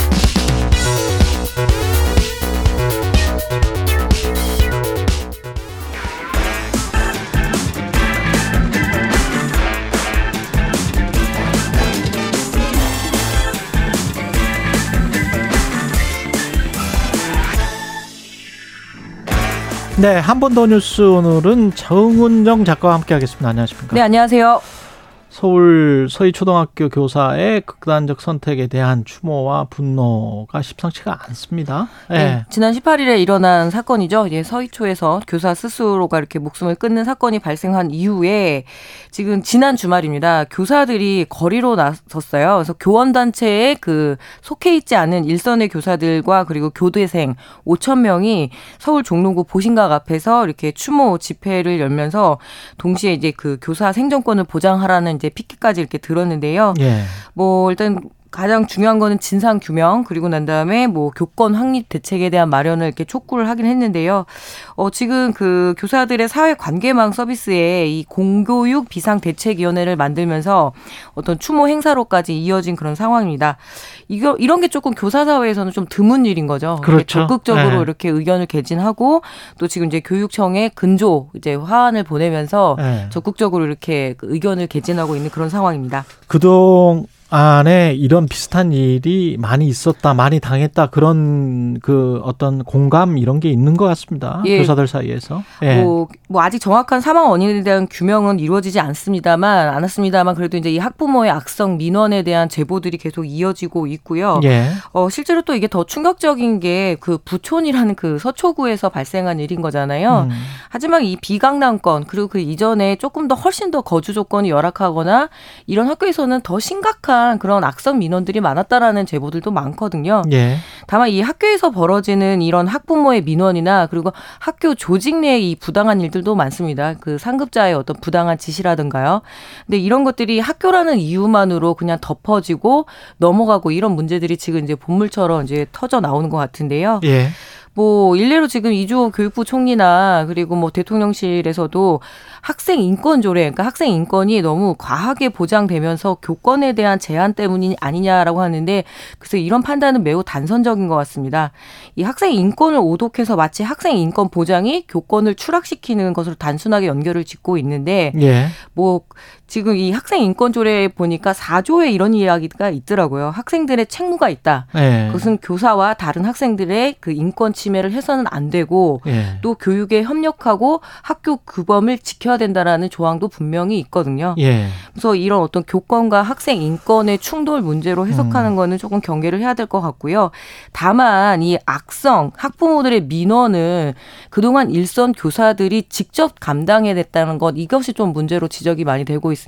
네, 한 번 더 뉴스 오늘은 정은정 작가와 함께 하겠습니다. 안녕하십니까? 네, 안녕하세요. 서울 서희초등학교 교사의 극단적 선택에 대한 추모와 분노가 심상치가 않습니다. 예. 네, 지난 18일에 일어난 사건이죠. 이제 서희초에서 교사 스스로가 이렇게 목숨을 끊는 사건이 발생한 이후에 지금 지난 주말입니다. 교사들이 거리로 나섰어요. 그래서 교원단체에 그 속해 있지 않은 일선의 교사들과 그리고 교대생 5천 명이 서울 종로구 보신각 앞에서 이렇게 추모 집회를 열면서 동시에 이제 그 교사 생존권을 보장하라는 이제 피켓까지 이렇게 들었는데요. 예. 뭐 일단 가장 중요한 거는 진상 규명 그리고 난 다음에 뭐 교권 확립 대책에 대한 마련을 이렇게 촉구를 하긴 했는데요. 어 지금 그 교사들의 사회 관계망 서비스에 이 공교육 비상 대책 위원회를 만들면서 어떤 추모 행사로까지 이어진 그런 상황입니다. 이거 이런 게 조금 교사 사회에서는 좀 드문 일인 거죠. 그렇죠. 적극적으로 네. 이렇게 의견을 개진하고 또 지금 이제 교육청에 근조 이제 화환을 보내면서 예. 적극적으로 이렇게 그 의견을 개진하고 있는 그런 상황입니다. 그동 안에 이런 비슷한 일이 많이 있었다, 많이 당했다 그런 그 어떤 공감 이런 게 있는 것 같습니다. 예. 교사들 사이에서. 예. 뭐, 뭐 아직 정확한 사망 원인에 대한 규명은 이루어지지 않습니다만 않았습니다만 그래도 이제 이 학부모의 악성 민원에 대한 제보들이 계속 이어지고 있고요. 예. 어 실제로 또 이게 더 충격적인 게 그 부촌이라는 그 서초구에서 발생한 일인 거잖아요. 음. 하지만 이 비강남권 그리고 그 이전에 조금 더 훨씬 더 거주 조건이 열악하거나 이런 학교에서는 더 심각한 그런 악성 민원들이 많았다라는 제보들도 많거든요. 예. 다만 이 학교에서 벌어지는 이런 학부모의 민원이나 그리고 학교 조직 내의 이 부당한 일들도 많습니다. 그 상급자의 어떤 부당한 지시라든가요. 근데 이런 것들이 학교라는 이유만으로 그냥 덮어지고 넘어가고 이런 문제들이 지금 이제 본물처럼 이제 터져 나오는 것 같은데요. 예. 뭐 일례로 지금 이주호 교육부 총리나 그리고 뭐 대통령실에서도 학생 인권 조례, 그러니까 학생 인권이 너무 과하게 보장되면서 교권에 대한 제한 때문이 아니냐라고 하는데 그래서 이런 판단은 매우 단선적인 것 같습니다. 이 학생 인권을 오독해서 마치 학생 인권 보장이 교권을 추락시키는 것으로 단순하게 연결을 짓고 있는데 예. 뭐 지금 이 학생 인권 조례에 보니까 4조에 이런 이야기가 있더라고요. 학생들의 책무가 있다. 예. 그것은 교사와 다른 학생들의 그 인권 침해를 해서는 안 되고 예. 또 교육에 협력하고 학교 규범을 지켜야 된다라는 조항도 분명히 있거든요. 예. 그래서 이런 어떤 교권과 학생 인권의 충돌 문제로 해석하는 거는 조금 경계를 해야 될 것 같고요. 다만 이 악성 학부모들의 민원을 그동안 일선 교사들이 직접 감당해냈다는 것 이것이 좀 문제로 지적이 많이 되고 있습니다.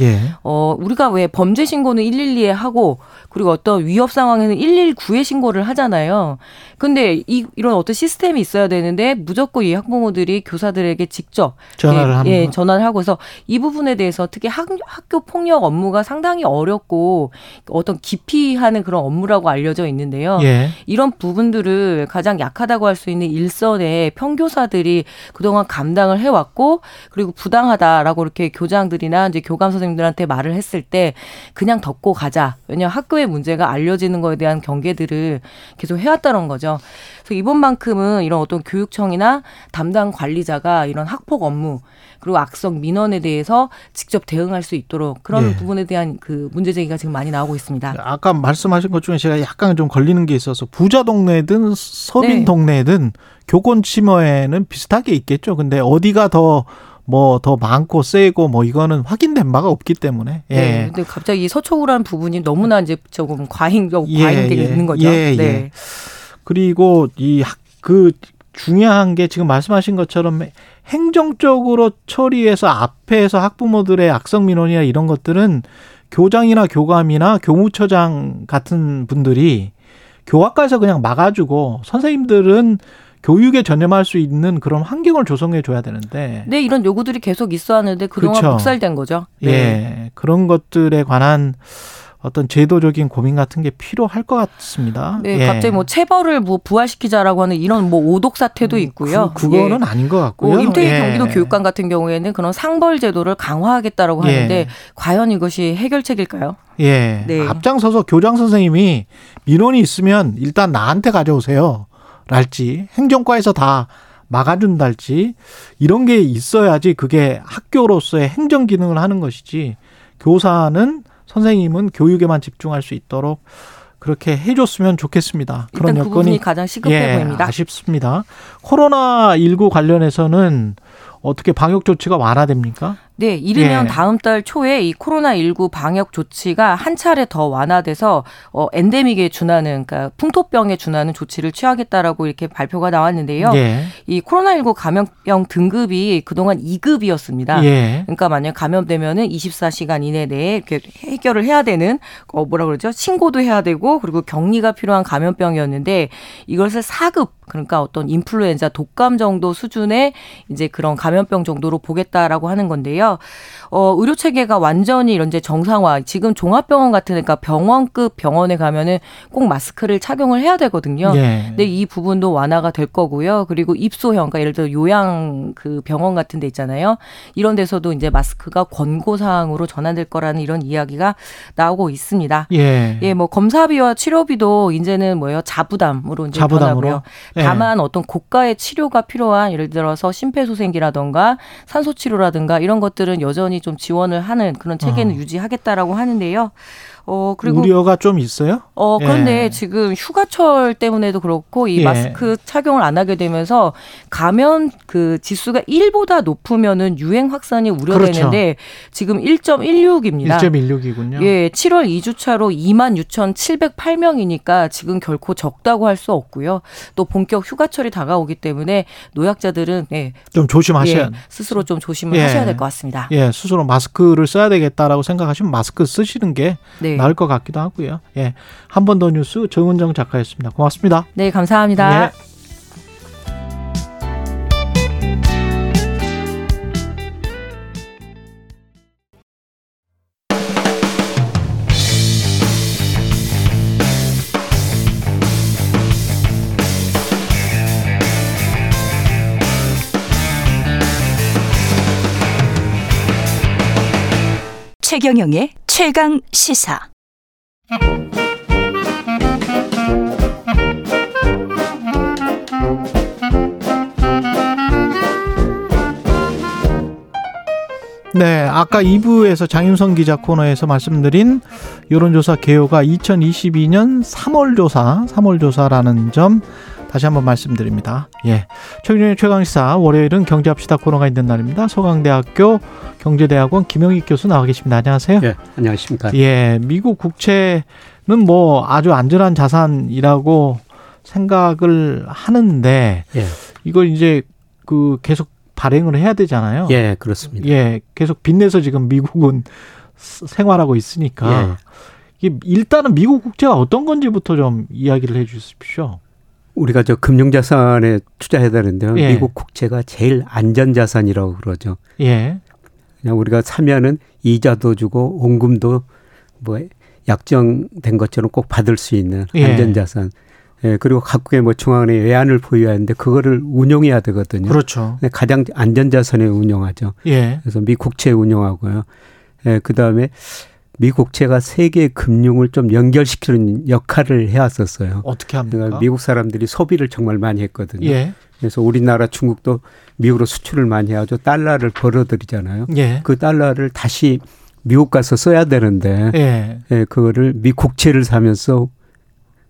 예. 어, 우리가 왜 범죄 신고는 112에 하고 그리고 어떤 위협 상황에는 119에 신고를 하잖아요. 근데 이, 이런 어떤 시스템이 있어야 되는데 무조건 이 학부모들이 교사들에게 직접 전화를 예, 하는 예, 거. 전화를 하고 해서 이 부분에 대해서 특히 학, 학교 폭력 업무가 상당히 어렵고 어떤 기피하는 그런 업무라고 알려져 있는데요. 예. 이런 부분들을 가장 약하다고 할 수 있는 일선의 평교사들이 그동안 감당을 해왔고 그리고 부당하다라고 이렇게 교장들이나 이제 교감 선생님들한테 말을 했을 때 그냥 덮고 가자. 왜냐하면 학교의 문제가 알려지는 거에 대한 경계들을 계속 해왔다는 거죠. 그래서 이 이번만큼은 이런 어떤 교육청이나 담당 관리자가 이런 학폭 업무 그리고 악성 민원에 대해서 직접 대응할 수 있도록 그런 예. 부분에 대한 그 문제 제기가 지금 많이 나오고 있습니다. 아까 말씀하신 것 중에 제가 약간 좀 걸리는 게 있어서 부자 동네든 서민 네. 동네든 교권 침해는 비슷하게 있겠죠. 근데 어디가 더 뭐 더 많고 세고 뭐 이거는 확인된 바가 없기 때문에 예. 네. 근데 갑자기 이 서초구라는 부분이 너무나 이제 조금 과잉 예, 과잉되어 예. 있는 거죠. 예, 네. 예. 그리고 이 그 중요한 게 지금 말씀하신 것처럼 행정적으로 처리해서 앞에서 학부모들의 악성 민원이나 이런 것들은 교장이나 교감이나 교무처장 같은 분들이 교학과에서 그냥 막아주고 선생님들은 교육에 전념할 수 있는 그런 환경을 조성해 줘야 되는데 네, 이런 요구들이 계속 있어 왔는데 그동안 그렇죠. 묵살된 거죠. 네. 예 그런 것들에 관한 어떤 제도적인 고민 같은 게 필요할 것 같습니다. 네, 예. 갑자기 뭐 체벌을 뭐 부활시키자라고 하는 이런 뭐 오독 사태도 있고요. 그, 그거는 예. 아닌 것 같고요. 뭐 임태희 예. 경기도 교육감 같은 경우에는 그런 상벌 제도를 강화하겠다라고 예. 하는데 과연 이것이 해결책일까요? 예. 네. 앞장서서 교장 선생님이 민원이 있으면 일단 나한테 가져오세요. 랄지 행정과에서 다 막아준달지 이런 게 있어야지 그게 학교로서의 행정 기능을 하는 것이지 교사는 선생님은 교육에만 집중할 수 있도록 그렇게 해줬으면 좋겠습니다. 일단 그 부분이 가장 시급해 예, 보입니다. 아쉽습니다. 코로나 19 관련해서는 어떻게 방역 조치가 완화됩니까? 네, 이르면 예. 다음 달 초에 이 코로나19 방역 조치가 한 차례 더 완화돼서 어, 엔데믹에 준하는, 그러니까 풍토병에 준하는 조치를 취하겠다라고 이렇게 발표가 나왔는데요. 예. 이 코로나19 감염병 등급이 그동안 2급이었습니다. 예. 그러니까 만약 감염되면은 24시간 이내 내에 이렇게 해결을 해야 되는 어 뭐라 그러죠? 신고도 해야 되고 그리고 격리가 필요한 감염병이었는데 이것을 4급 그러니까 어떤 인플루엔자 독감 정도 수준의 이제 그런 감염병 정도로 보겠다라고 하는 건데요. 어 의료 체계가 완전히 이런 이제 정상화. 지금 종합병원 같은 그러니까 병원급 병원에 가면은 꼭 마스크를 착용을 해야 되거든요. 예. 근데 이 부분도 완화가 될 거고요. 그리고 입소형, 그러니까 예를 들어 요양 그 병원 같은 데 있잖아요. 이런 데서도 이제 마스크가 권고 사항으로 전환될 거라는 이런 이야기가 나오고 있습니다. 예. 예, 뭐 검사비와 치료비도 이제는 뭐예요? 자부담으로 이제 자부담으로? 변하고요. 예. 다만 어떤 고가의 치료가 필요한 예를 들어서 심폐소생기라던가 산소 치료라든가 이런 것들은 여전히 좀 지원을 하는 그런 체계는 어. 유지하겠다라고 하는데요. 어 그리고 우려가 좀 있어요? 어, 그런데 예. 지금 휴가철 때문에도 그렇고 이 예. 마스크 착용을 안 하게 되면서 감염 그 지수가 1보다 높으면은 유행 확산이 우려되는데 지금 1.16입니다. 1.16이군요. 예, 7월 2주차로 26,708명이니까 지금 결코 적다고 할 수 없고요. 또 본격 휴가철이 다가오기 때문에 노약자들은 예, 좀 조심하셔야 예, 스스로 좀 조심을 예. 하셔야 될 것 같습니다. 예, 스스로 마스크를 써야 되겠다라고 생각하시면 마스크 쓰시는 게 네. 나을 것 같기도 하고요. 예. 한 번 더 뉴스 정은정 작가였습니다. 고맙습니다. 네, 감사합니다. 예. 최경영의 최강 시사. 네, 아까 2부에서 장윤성 기자 코너에서 말씀드린 여론조사 개요가 2022년 3월 조사, 3월 조사라는 점 다시 한번 말씀드립니다. 예. 최근의 최강시사 월요일은 경제합시다 코너가 있는 날입니다. 서강대학교 경제대학원 김영익 교수 나와 계십니다. 안녕하세요. 예, 안녕하십니까. 예, 미국 국채는 뭐 아주 안전한 자산이라고 생각을 하는데 예. 이걸 이제 그 계속 발행을 해야 되잖아요. 예, 그렇습니다. 예, 계속 빚내서 지금 미국은 스- 생활하고 있으니까 예. 이게 일단은 미국 국채가 어떤 건지부터 좀 이야기를 해 주십시오. 우리가 저 금융자산에 투자해야 되는데요. 예. 미국 국채가 제일 안전자산이라고 그러죠. 예, 그냥 우리가 사면은 이자도 주고 원금도 뭐 약정된 것처럼 꼭 받을 수 있는 예. 안전자산. 예, 그리고 각국의 뭐 중앙은행 외환을 보유하는데 그거를 운용해야 되거든요. 그렇죠. 네, 가장 안전자산에 운용하죠. 예, 그래서 미 국채 운용하고요. 예, 그 다음에 미국채가 세계 금융을 좀 연결시키는 역할을 해왔었어요. 어떻게 합니까? 미국 사람들이 소비를 정말 많이 했거든요. 예. 그래서 우리나라, 중국도 미국으로 수출을 많이 하죠. 달러를 벌어들이잖아요. 예. 그 달러를 다시 미국 가서 써야 되는데, 예. 예, 그거를 미 국채를 사면서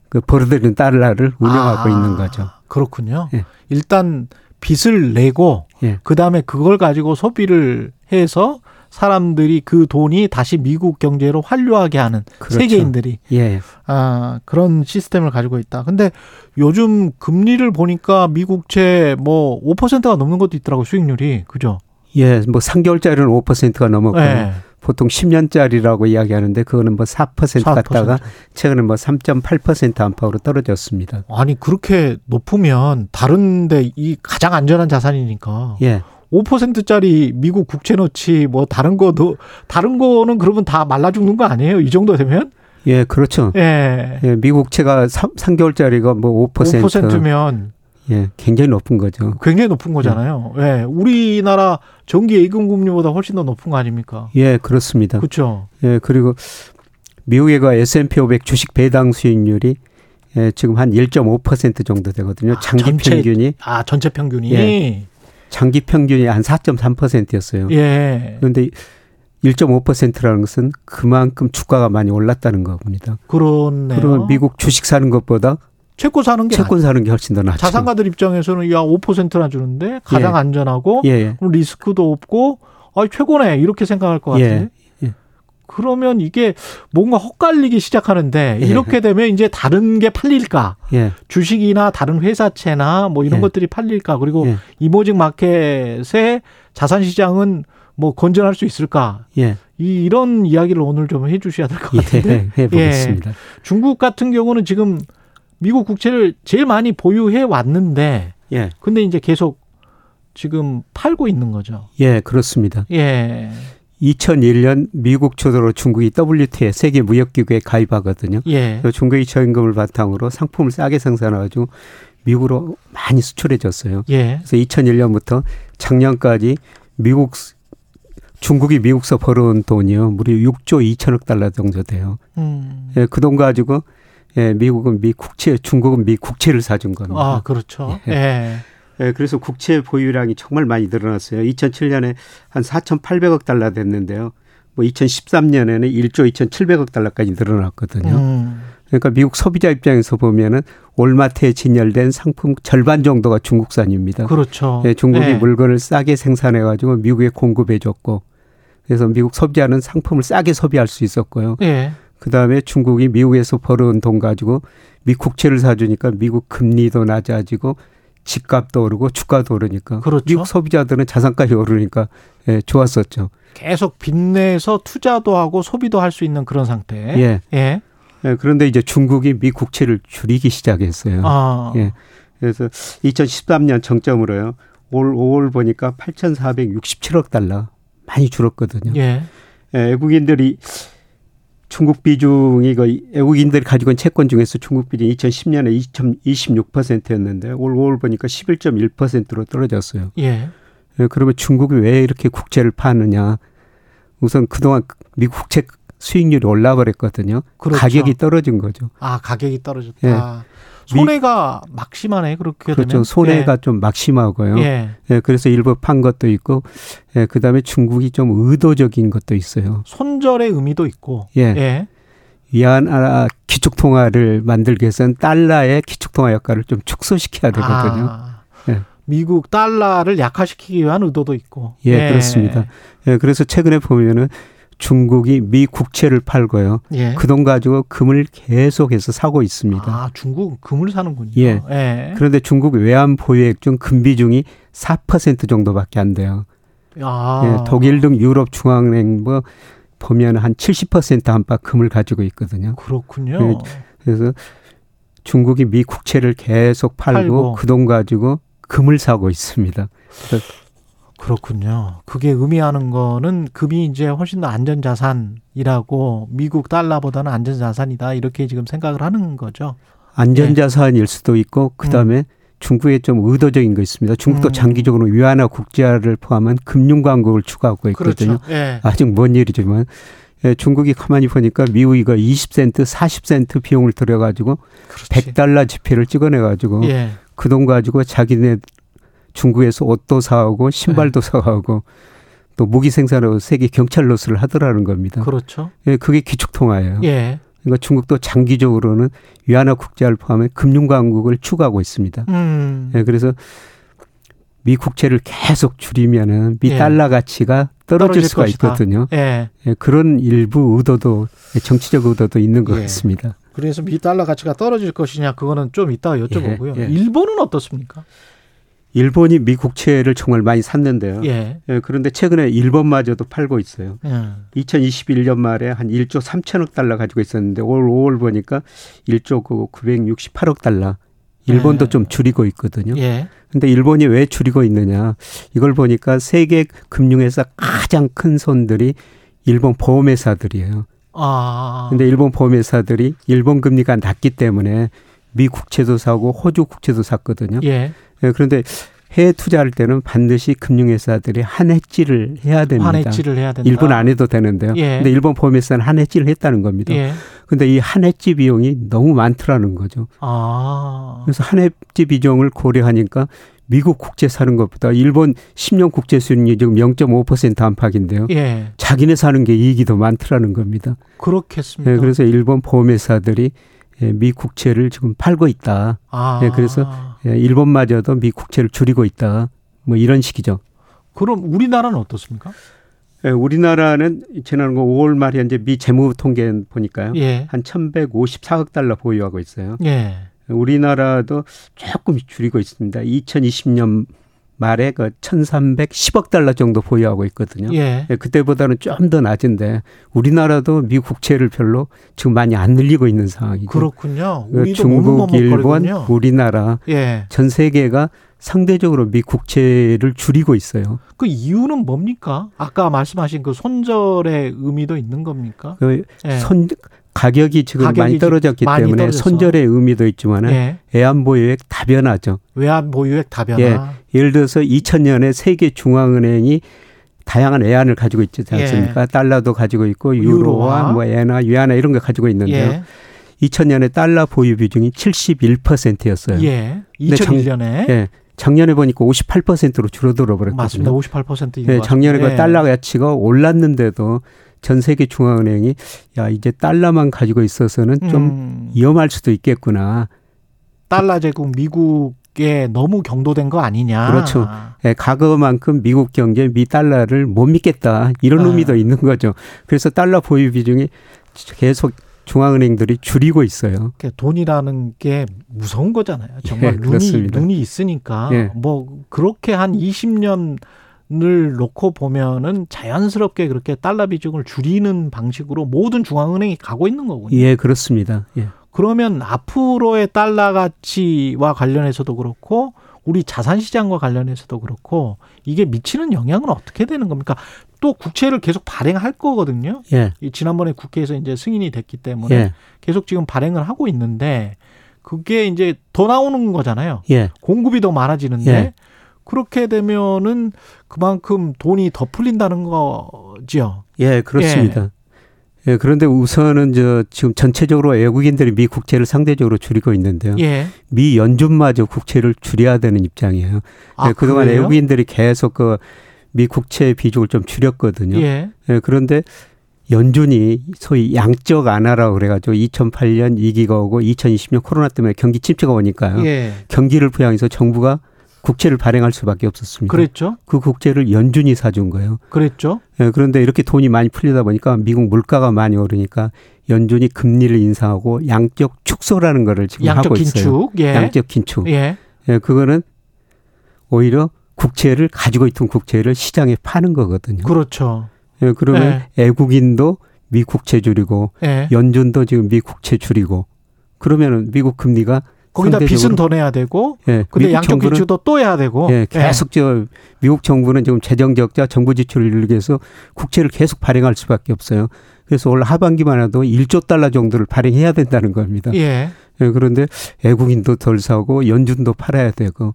그 벌어들이는 달러를 운영하고 아, 있는 거죠. 그렇군요. 예. 일단 빚을 내고 예. 그다음에 그걸 가지고 소비를 해서 사람들이 그 돈이 다시 미국 경제로 환류하게 하는 그렇죠. 세계인들이 예. 아, 그런 시스템을 가지고 있다. 근데 요즘 금리를 보니까 미국채 뭐 5%가 넘는 것도 있더라고 수익률이. 그죠? 예, 뭐 3개월짜리는 5%가 넘었고요. 예. 보통 10년짜리라고 이야기하는데 그거는 뭐 4% 갔다가 최근에 뭐 3.8% 안팎으로 떨어졌습니다. 아니 그렇게 높으면 다른데 이 가장 안전한 자산이니까 예. 5%짜리 미국 국채 넣지 뭐 다른 거도 다른 거는 그러면 다 말라 죽는 거 아니에요? 이 정도 되면? 예, 그렇죠. 예. 예, 미국채가 3, 3개월짜리가 뭐 5%. 5%면 예, 굉장히 높은 거죠. 굉장히 높은 거잖아요. 예. 우리나라 정기 예금 금리보다 훨씬 더 높은 거 아닙니까? 예, 그렇습니다. 그렇죠. 예, 그리고 미국의 그 S&P 500 주식 배당 수익률이 예, 지금 한 1.5% 정도 되거든요. 아, 장기 전체, 평균이 아, 전체 평균이 예. 장기 평균이 한 4.3%였어요. 예. 그런데 1.5%라는 것은 그만큼 주가가 많이 올랐다는 겁니다. 그렇네요. 그러면 미국 주식 사는 것보다 채권 사는 게 채권 사는 게 훨씬 더 낫죠. 자산가들 입장에서는 야 5%나 주는데 가장 예. 안전하고 예. 리스크도 없고 아 최고네 이렇게 생각할 것 같은데. 예. 예. 그러면 이게 뭔가 헛갈리기 시작하는데 예. 이렇게 되면 이제 다른 게 팔릴까? 예. 주식이나 다른 회사채나 뭐 이런 예. 것들이 팔릴까? 그리고 예. 이모직 마켓의 자산 시장은 뭐 건전할 수 있을까? 예. 이 이런 이야기를 오늘 좀 해주셔야 될 것 같은데. 예, 해보겠습니다. 예. 중국 같은 경우는 지금 미국 국채를 제일 많이 보유해 왔는데, 예. 근데 이제 계속 지금 팔고 있는 거죠. 예, 그렇습니다. 예. 2001년 미국 주도로 중국이 WTO 세계 무역기구에 가입하거든요. 예. 그래서 중국의 저임금을 바탕으로 상품을 싸게 생산해가지고 미국으로 많이 수출해줬어요. 예. 그래서 2001년부터 작년까지 미국 중국이 미국서 벌어온 돈이요 무려 6조 2천억 달러 정도 돼요. 음. 예, 그 돈 가지고 예, 미국은 미 국채, 중국은 미 국채를 사준 겁니다. 아, 그렇죠. 예. 예, 그래서 국채 보유량이 정말 많이 늘어났어요. 2007년에 한 4,800억 달러 됐는데요. 뭐 2013년에는 1조 2,700억 달러까지 늘어났거든요. 음. 그러니까 미국 소비자 입장에서 보면은 올마트에 진열된 상품 절반 정도가 중국산입니다. 그렇죠. 예, 중국이 예. 물건을 싸게 생산해 가지고 미국에 공급해 줬고 그래서 미국 소비자는 상품을 싸게 소비할 수 있었고요. 예. 그다음에 중국이 미국에서 벌어온 돈 가지고 미 국채를 사주니까 미국 금리도 낮아지고 집값도 오르고 주가도 오르니까 그렇죠. 미국 소비자들은 자산가이 오르니까 예, 좋았었죠. 계속 빚내서 투자도 하고 소비도 할 수 있는 그런 상태. 예. 예. 예, 그런데 이제 중국이 미 국채를 줄이기 시작했어요. 아. 예. 그래서 2013년 정점으로요. 올 5월 보니까 8,467억 달러 많이 줄었거든요. 예. 예, 외국인들이 중국 비중이 거의 외국인들이 가지고 있는 채권 중에서 중국 비중이 2010년에 2.26%였는데 올 5월 보니까 11.1%로 떨어졌어요. 예. 예, 그러면 중국이 왜 이렇게 국채를 파느냐? 우선 그동안 미국 국채 수익률이 올라 버렸거든요. 그렇죠. 가격이 떨어진 거죠. 아, 가격이 떨어졌다. 예. 손해가 막심하네, 그렇게 그렇죠. 되면. 손해가 예. 좀 막심하고요. 예. 예, 그래서 일부 판 것도 있고, 예, 그 다음에 중국이 좀 의도적인 것도 있어요. 손절의 의미도 있고. 예. 예. 위안화 기축통화를 만들기 위해서는 달러의 기축통화 역할을 좀 축소시켜야 되거든요. 아, 예. 미국 달러를 약화시키기 위한 의도도 있고. 예, 그렇습니다. 예, 그래서 최근에 보면은 중국이 미 국채를 팔고요. 예. 그돈 가지고 금을 계속해서 사고 있습니다. 아, 중국 금을 사는군요. 예. 예. 그런데 중국 외환 보유액 중 금 비중이 4% 정도밖에 안 돼요. 아. 예, 독일 등 유럽 중앙은행 뭐 보면 한 70% 안팎 금을 가지고 있거든요. 그렇군요. 예, 그래서 중국이 미 국채를 계속 팔고, 팔고. 그 돈 가지고 금을 사고 있습니다. 그렇군요. 그게 의미하는 거는 금이 이제 훨씬 더 안전 자산이라고 미국 달러보다는 안전 자산이다 이렇게 지금 생각을 하는 거죠. 안전자산일 수도 있고 그다음에 중국에 좀 의도적인 거 있습니다. 중국도 음. 장기적으로 위안화 국제화를 포함한 금융 강국을 추구하고 있거든요. 그렇죠. 예. 아직 먼 일이지만 예, 중국이 가만히 보니까 미국이 그 20센트, 40센트 비용을 들여가지고 그렇지. 100달러 지폐를 찍어내가지고 예. 그돈 가지고 자기네 중국에서 옷도 사오고 신발도 네. 사오고 또 무기 생산으로 세계 경찰 노릇을 하더라는 겁니다. 그렇죠. 예, 그게 기축 통화예요. 예. 그러니까 중국도 장기적으로는 위안화 국제화를 포함해 금융 강국을 추구하고 있습니다. 음. 예, 그래서 미 국채를 계속 줄이면은 미 예. 달러 가치가 떨어질, 떨어질 수가 것이다. 있거든요. 예. 예, 그런 일부 의도도 정치적 의도도 있는 것 예. 같습니다. 그래서 미 달러 가치가 떨어질 것이냐 그거는 좀 이따가 여쭤보고요. 예, 예. 일본은 어떻습니까? 일본이 미 국채를 정말 많이 샀는데요. 예. 예, 그런데 최근에 일본마저도 팔고 있어요. 예. 2021년 말에 한 1조 3천억 달러 가지고 있었는데 올 5월 보니까 1조 968억 달러. 일본도 예. 좀 줄이고 있거든요. 예. 근데 일본이 왜 줄이고 있느냐? 이걸 보니까 세계 금융회사 가장 큰 손들이 일본 보험회사들이에요. 아. 근데 일본 보험회사들이 일본 금리가 낮기 때문에 미 국채도 사고 호주 국채도 샀거든요. 예. 예, 그런데 해외 투자할 때는 반드시 금융회사들이 한 해지를 해야 됩니다. 한 해지를 해야 된다. 일본 안 해도 되는데요. 예. 근데 일본 보험회사는 한 해지를 했다는 겁니다. 예. 근데 이 한 해지 비용이 너무 많더라는 거죠. 아. 그래서 한 해지 비용을 고려하니까 미국 국채 사는 것보다 일본 10년 국채 수익률이 지금 0.5% 안팎인데요. 예. 자기네 사는 게 이익이 더 많더라는 겁니다. 그렇겠습니다. 네, 그래서 일본 보험회사들이 예, 미 국채를 지금 팔고 있다. 아. 예, 그래서 예, 일본마저도 미 국채를 줄이고 있다. 뭐 이런 식이죠. 그럼 우리나라는 어떻습니까? 예, 우리나라는 지난 5월 말 현재 미 재무 통계 보니까요. 예. 한 1,154억 달러 보유하고 있어요. 예. 우리나라도 조금 줄이고 있습니다. 2020년 말에 그 1,310억 달러 정도 보유하고 있거든요. 예. 예, 그때보다는 좀 더 낮은데 우리나라도 미 국 채를 별로 지금 많이 안 늘리고 있는 상황이죠. 그렇군요. 그 중국, 일본. 우리나라 예. 전 세계가 상대적으로 미 국채를 줄이고 있어요. 그 이유는 뭡니까? 아까 말씀하신 그 손절의 의미도 있는 겁니까? 그 예. 손 가격이 지금 가격이 많이 떨어졌기 많이 때문에 떨어져서. 손절의 의미도 있지만은 예. 애완보유액 다변화죠. 외환 보유액 다변화. 예. 예를 들어서 2000년에 세계 중앙은행이 다양한 애안을 가지고 있지 않습니까? 달러도 가지고 있고 예. 유로화. 유로화, 뭐 엔화, 위안화 이런 거 가지고 있는데요. 예. 2000년에 달러 보유 비중이 71%였어요. 예. 근데 작- 2001년에 예. 작년에 보니까 58%로 줄어들어 버렸거든요. 맞습니다. 58%인 것 예. 작년에 그 예. 달러 가치가 올랐는데도 전 세계 중앙은행이 야 이제 달러만 가지고 있어서는 좀 음. 위험할 수도 있겠구나. 달러 제국 미국 에 너무 경도된 거 아니냐. 그렇죠. 예, 과거만큼 미국 경제 미 달러를 못 믿겠다 이런 아. 의미도 있는 거죠. 그래서 달러 보유 비중이 계속 중앙은행들이 줄이고 있어요. 그 돈이라는 게 무서운 거잖아요. 정말 예, 눈이 그렇습니다. 눈이 있으니까 예. 뭐 그렇게 한 20년 을 놓고 보면은 자연스럽게 그렇게 달러 비중을 줄이는 방식으로 모든 중앙은행이 가고 있는 거군요. 예, 그렇습니다. 예. 그러면 앞으로의 달러 가치와 관련해서도 그렇고 우리 자산 시장과 관련해서도 그렇고 이게 미치는 영향은 어떻게 되는 겁니까? 또 국채를 계속 발행할 거거든요. 예. 이 지난번에 국회에서 이제 승인이 됐기 때문에 예. 계속 지금 발행을 하고 있는데 그게 이제 더 나오는 거잖아요. 예. 공급이 더 많아지는데 예. 그렇게 되면은 그만큼 돈이 더 풀린다는 거죠. 예, 그렇습니다. 예, 그런데 우선은 저 지금 전체적으로 외국인들이 미 국채를 상대적으로 줄이고 있는데요. 예. 미 연준마저 국채를 줄여야 되는 입장이에요. 아, 예, 그동안 그래요? 외국인들이 계속 그 미 국채 비중을 좀 줄였거든요. 예. 예, 그런데 연준이 소위 양적 완화라고 그래가지고 2008년 위기가 오고 2020년 코로나 때문에 경기 침체가 오니까요. 예. 경기를 부양해서 정부가 국채를 발행할 수밖에 없었습니다. 그랬죠. 그 국채를 연준이 사준 거예요. 그랬죠. 예, 그런데 이렇게 돈이 많이 풀리다 보니까 미국 물가가 많이 오르니까 연준이 금리를 인상하고 양적 축소라는 거를 지금 양적 하고 있어요. 긴축. 예. 양적 긴축. 예. 예, 그거는 오히려 국채를 가지고 있던 국채를 시장에 파는 거거든요. 그렇죠. 예, 그러면 애국인도 미 국채 줄이고 예. 연준도 지금 미 국채 줄이고 그러면은 미국 금리가 거기다 빚은 더 내야 되고 예, 근데 미국 양적 정부는 긴축도 또 해야 되고 예, 계속 저 미국 정부는 지금 재정 적자, 정부 지출을 늘리기 위해서 국채를 계속 발행할 수밖에 없어요. 그래서 올 하반기만 해도 1조 달러 정도를 발행해야 된다는 겁니다. 예. 예, 그런데 애국인도 덜 사고 연준도 팔아야 되고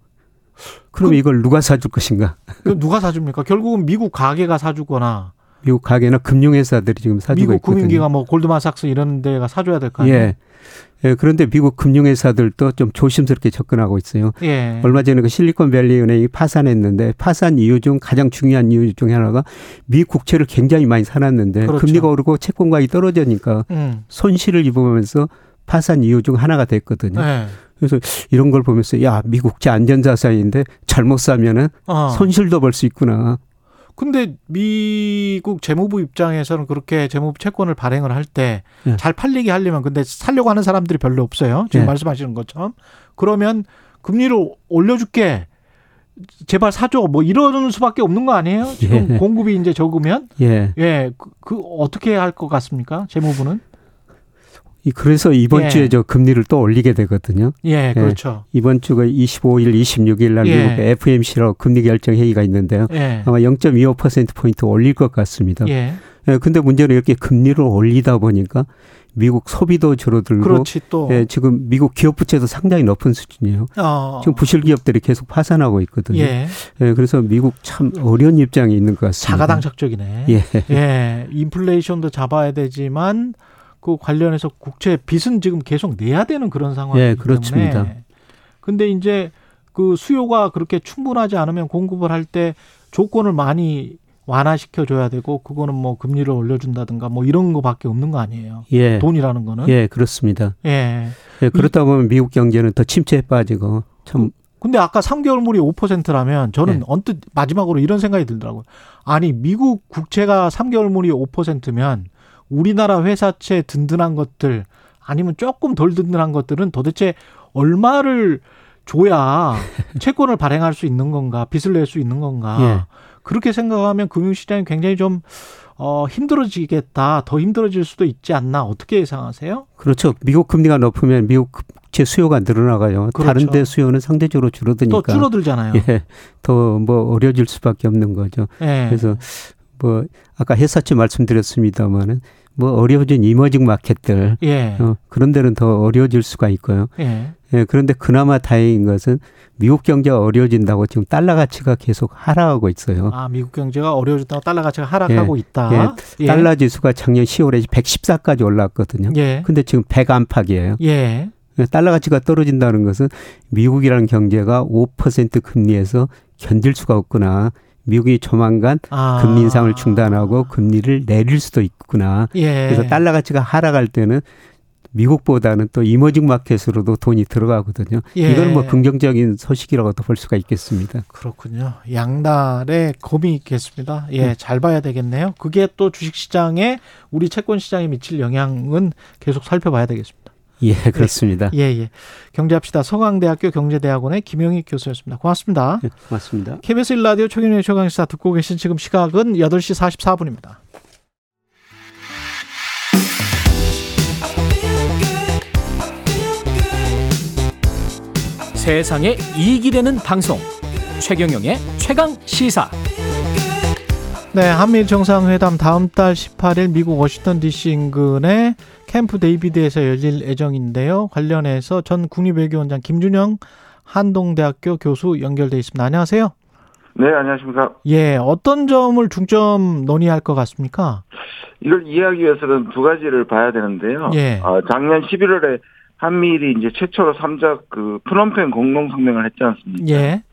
그럼 그- 이걸 누가 사줄 것인가? 그 누가 사줍니까? 결국은 미국 가게가 사주거나 미국 가게나 금융회사들이 지금 사주고 미국 있거든요. 금융기관 뭐 골드만삭스 이런 데가 사줘야 될 거 아니에요? 예. 예, 그런데 미국 금융회사들도 좀 조심스럽게 접근하고 있어요. 예. 얼마 전에 그 실리콘밸리 은행이 파산했는데 파산 이유 중 가장 중요한 이유 중에 하나가 미 국채를 굉장히 많이 사놨는데 그렇죠. 금리가 오르고 채권 가격이 떨어지니까 음. 손실을 입으면서 파산 이유 중 하나가 됐거든요. 네. 그래서 이런 걸 보면서 야, 미 국채 안전자산인데 잘못 사면은 어. 손실도 볼수 있구나. 근데 미국 재무부 입장에서는 그렇게 재무부 채권을 발행을 할 때잘 예. 팔리게 하려면 근데 살려고 하는 사람들이 별로 없어요. 지금 예. 말씀하시는 것처럼. 그러면 금리를 올려줄게. 제발 사줘. 뭐 이러는 수밖에 없는 거 아니에요? 지금 예. 공급이 이제 적으면. 예. 예. 그, 그 어떻게 할 것 같습니까? 재무부는? 이- 그래서 이번 예. 주에 저 금리를 또 올리게 되거든요. 예, 그렇죠. 이번 주가 25일, 26일 날 예. 미국 FMC로 금리 결정 회의가 있는데요. 예. 아마 0.25% 포인트 올릴 것 같습니다. 예. 예, 근데 문제는 이렇게 금리를 올리다 보니까 미국 소비도 줄어들고 그렇지 또. 예, 지금 미국 기업 부채도 상당히 높은 수준이에요. 어. 지금 부실 기업들이 계속 파산하고 있거든요. 예. 예, 그래서 미국 참 어려운 입장에 있는 것 같습니다. 자가당착적이네. 예. 예. 인플레이션도 잡아야 되지만 그 관련해서 국채 빚은 지금 계속 내야 되는 그런 상황이기 예, 그렇습니다. 때문에. 근데 이제 그 수요가 그렇게 충분하지 않으면 공급을 할 때 조건을 많이 완화시켜 줘야 되고 그거는 뭐 금리를 올려 준다든가 뭐 이런 거밖에 없는 거 아니에요. 예. 돈이라는 거는. 예, 그렇습니다. 예. 예, 그렇다 보면 미국 경제는 더 침체에 빠지고 참 근데 아까 3개월 물이 5%라면 저는 네. 언뜻 마지막으로 이런 생각이 들더라고요. 아니 미국 국채가 3개월 물이 5%면 우리나라 회사채 든든한 것들 아니면 조금 덜 든든한 것들은 도대체 얼마를 줘야 채권을 발행할 수 있는 건가, 빚을 낼 수 있는 건가. 예. 그렇게 생각하면 금융시장이 굉장히 좀 어, 힘들어지겠다, 더 힘들어질 수도 있지 않나 어떻게 예상하세요? 그렇죠. 미국 금리가 높으면 미국 국채 수요가 늘어나가요. 그렇죠. 다른 데 수요는 상대적으로 줄어드니까. 또 줄어들잖아요. 예. 더 뭐 어려질 수밖에 없는 거죠. 예. 그래서 뭐 아까 회사채 말씀드렸습니다마는 뭐 어려워진 이머징 마켓들 예. 어, 그런 데는 더 어려워질 수가 있고요. 예. 예, 그런데 그나마 다행인 것은 미국 경제가 어려워진다고 지금 달러 가치가 계속 하락하고 있어요. 아, 미국 경제가 어려워졌다고 달러 가치가 하락하고 있다. 예, 달러 지수가 작년 10월에 114까지 올랐거든요. 예. 근데 지금 100 안팎이에요. 예. 달러 가치가 떨어진다는 것은 미국이라는 경제가 5% 금리에서 견딜 수가 없구나. 미국이 조만간 아. 금리 인상을 중단하고 금리를 내릴 수도 있구나. 예. 그래서 달러 가치가 하락할 때는 미국보다는 또 이머징 마켓으로도 돈이 들어가거든요. 예. 이건 뭐 긍정적인 소식이라고도 볼 수가 있겠습니다. 그렇군요. 양날의 검이 있겠습니다. 예, 잘 봐야 되겠네요. 그게 또 주식 시장에 우리 채권 시장에 미칠 영향은 계속 살펴봐야 되겠습니다. 예, 그렇습니다. 예, 예. 경제합시다. 서강대학교 경제대학원의 김영희 교수였습니다. 고맙습니다. 예, 고맙습니다. KBS 1라디오 최경영의 최강시사 듣고 계신 지금 시각은 8시 44분입니다. 세상에 이익이 되는 방송 최경영의 최강 시사 네, 한미일 정상회담 다음 달 18일 미국 워싱턴 DC 인근의 캠프 데이비드에서 열릴 예정인데요. 관련해서 전 국립외교원장 김준형 한동대학교 교수 연결돼 있습니다. 안녕하세요. 네, 안녕하십니까. 예, 어떤 점을 중점 논의할 것 같습니까? 이걸 이해하기 위해서는 두 가지를 봐야 되는데요. 예. 어, 작년 11월에 한미일이 이제 최초로 삼자 그 프놈펜 공동 성명을 했지 않습니까? 예.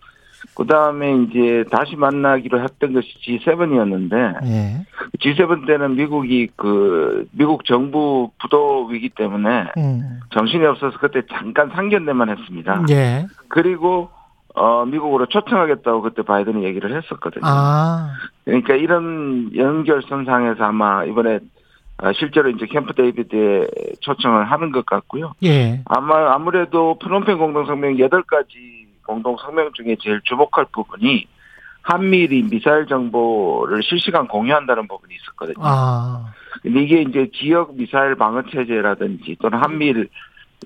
그 다음에 이제 다시 만나기로 했던 것이 G7이었는데 예. G7 때는 미국이 그 미국 정부 부도 위기 때문에 음. 정신이 없어서 그때 잠깐 상견례만 했습니다. 예. 그리고 어 미국으로 초청하겠다고 그때 바이든이 얘기를 했었거든요. 아. 그러니까 이런 연결선상에서 아마 이번에 어, 실제로 이제 캠프 데이비드에 초청을 하는 것 같고요. 예. 아마 아무래도 프놈펜 공동성명 8가지 공동 성명 중에 제일 주목할 부분이 한미일이 미사일 정보를 실시간 공유한다는 부분이 있었거든요. 아. 근데 이게 이제 지역 미사일 방어 체제라든지 또는 한미일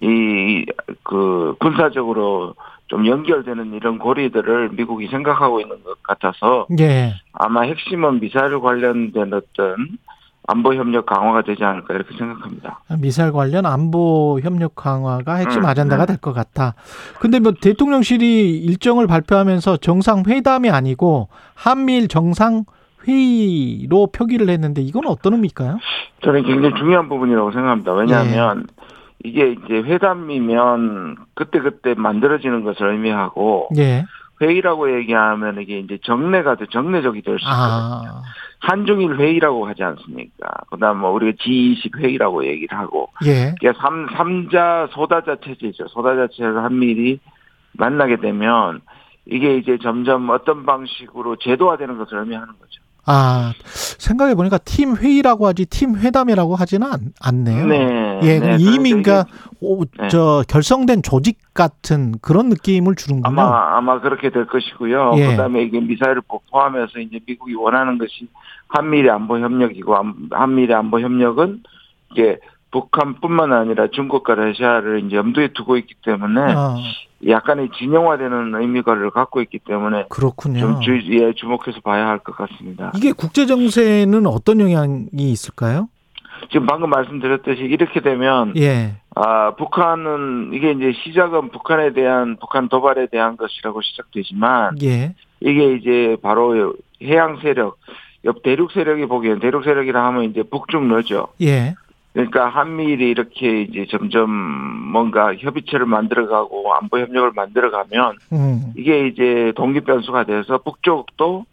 이그 군사적으로 좀 연결되는 이런 고리들을 미국이 생각하고 있는 것 같아서 예. 아마 핵심은 미사일 관련된 어떤 안보 협력 강화가 되지 않을까 이렇게 생각합니다. 미사일 관련 안보 협력 강화가 핵심 음, 아젠다가 네. 될것 같다. 근데 뭐 대통령실이 일정을 발표하면서 정상 회담이 아니고 한미일 정상 회의로 표기를 했는데 이건 어떤 의미일까요? 저는 굉장히 중요한 부분이라고 생각합니다. 왜냐하면 이게 이제 회담이면 그때 그때 만들어지는 것을 의미하고 예. 회의라고 얘기하면 이게 이제 정례가 돼 정례적이 될 수 있거든요. 아, 한중일 회의라고 하지 않습니까? 그다음 뭐 우리가 G20 회의라고 얘기를 하고 예. 이게 삼 삼자 소다자 체제죠. 소다자 체제에서 한미일이 만나게 되면 이게 이제 점점 어떤 방식으로 제도화되는 것을 의미하는 거죠. 아, 생각해 보니까 팀 회의라고 하지 팀 회담이라고 하지는 않, 않네요. 네. 예, 네, 이미 그래서 그러니까 네. 저 결성된 조직 같은 그런 느낌을 주는군요. 아마 아마 그렇게 될 것이고요. 예. 그다음에 이게 미사일을 포- 포함해서 이제 미국이 원하는 것이 한미일 안보 협력이고 한- 한미일 안보 협력은 이게 북한뿐만 아니라 중국과 러시아를 이제 염두에 두고 있기 때문에 아, 약간의 진영화되는 의미를 갖고 있기 때문에 그렇군요. 좀 주의에 주목해서 봐야 할 것 같습니다. 이게 국제 정세는 어떤 영향이 있을까요? 지금 방금 말씀드렸듯이 이렇게 되면 예. 아 북한은 이게 이제 시작은 북한에 대한 북한 도발에 대한 것이라고 시작되지만 예. 이게 이제 바로 해양 세력, 옆 대륙 세력이 보기엔 대륙 세력이라 하면 이제 북중러죠. 예. 그러니까 한미일이 이렇게 이제 점점 뭔가 협의체를 만들어가고 안보 협력을 만들어가면 음. 이게 이제 동기 변수가 돼서 북쪽도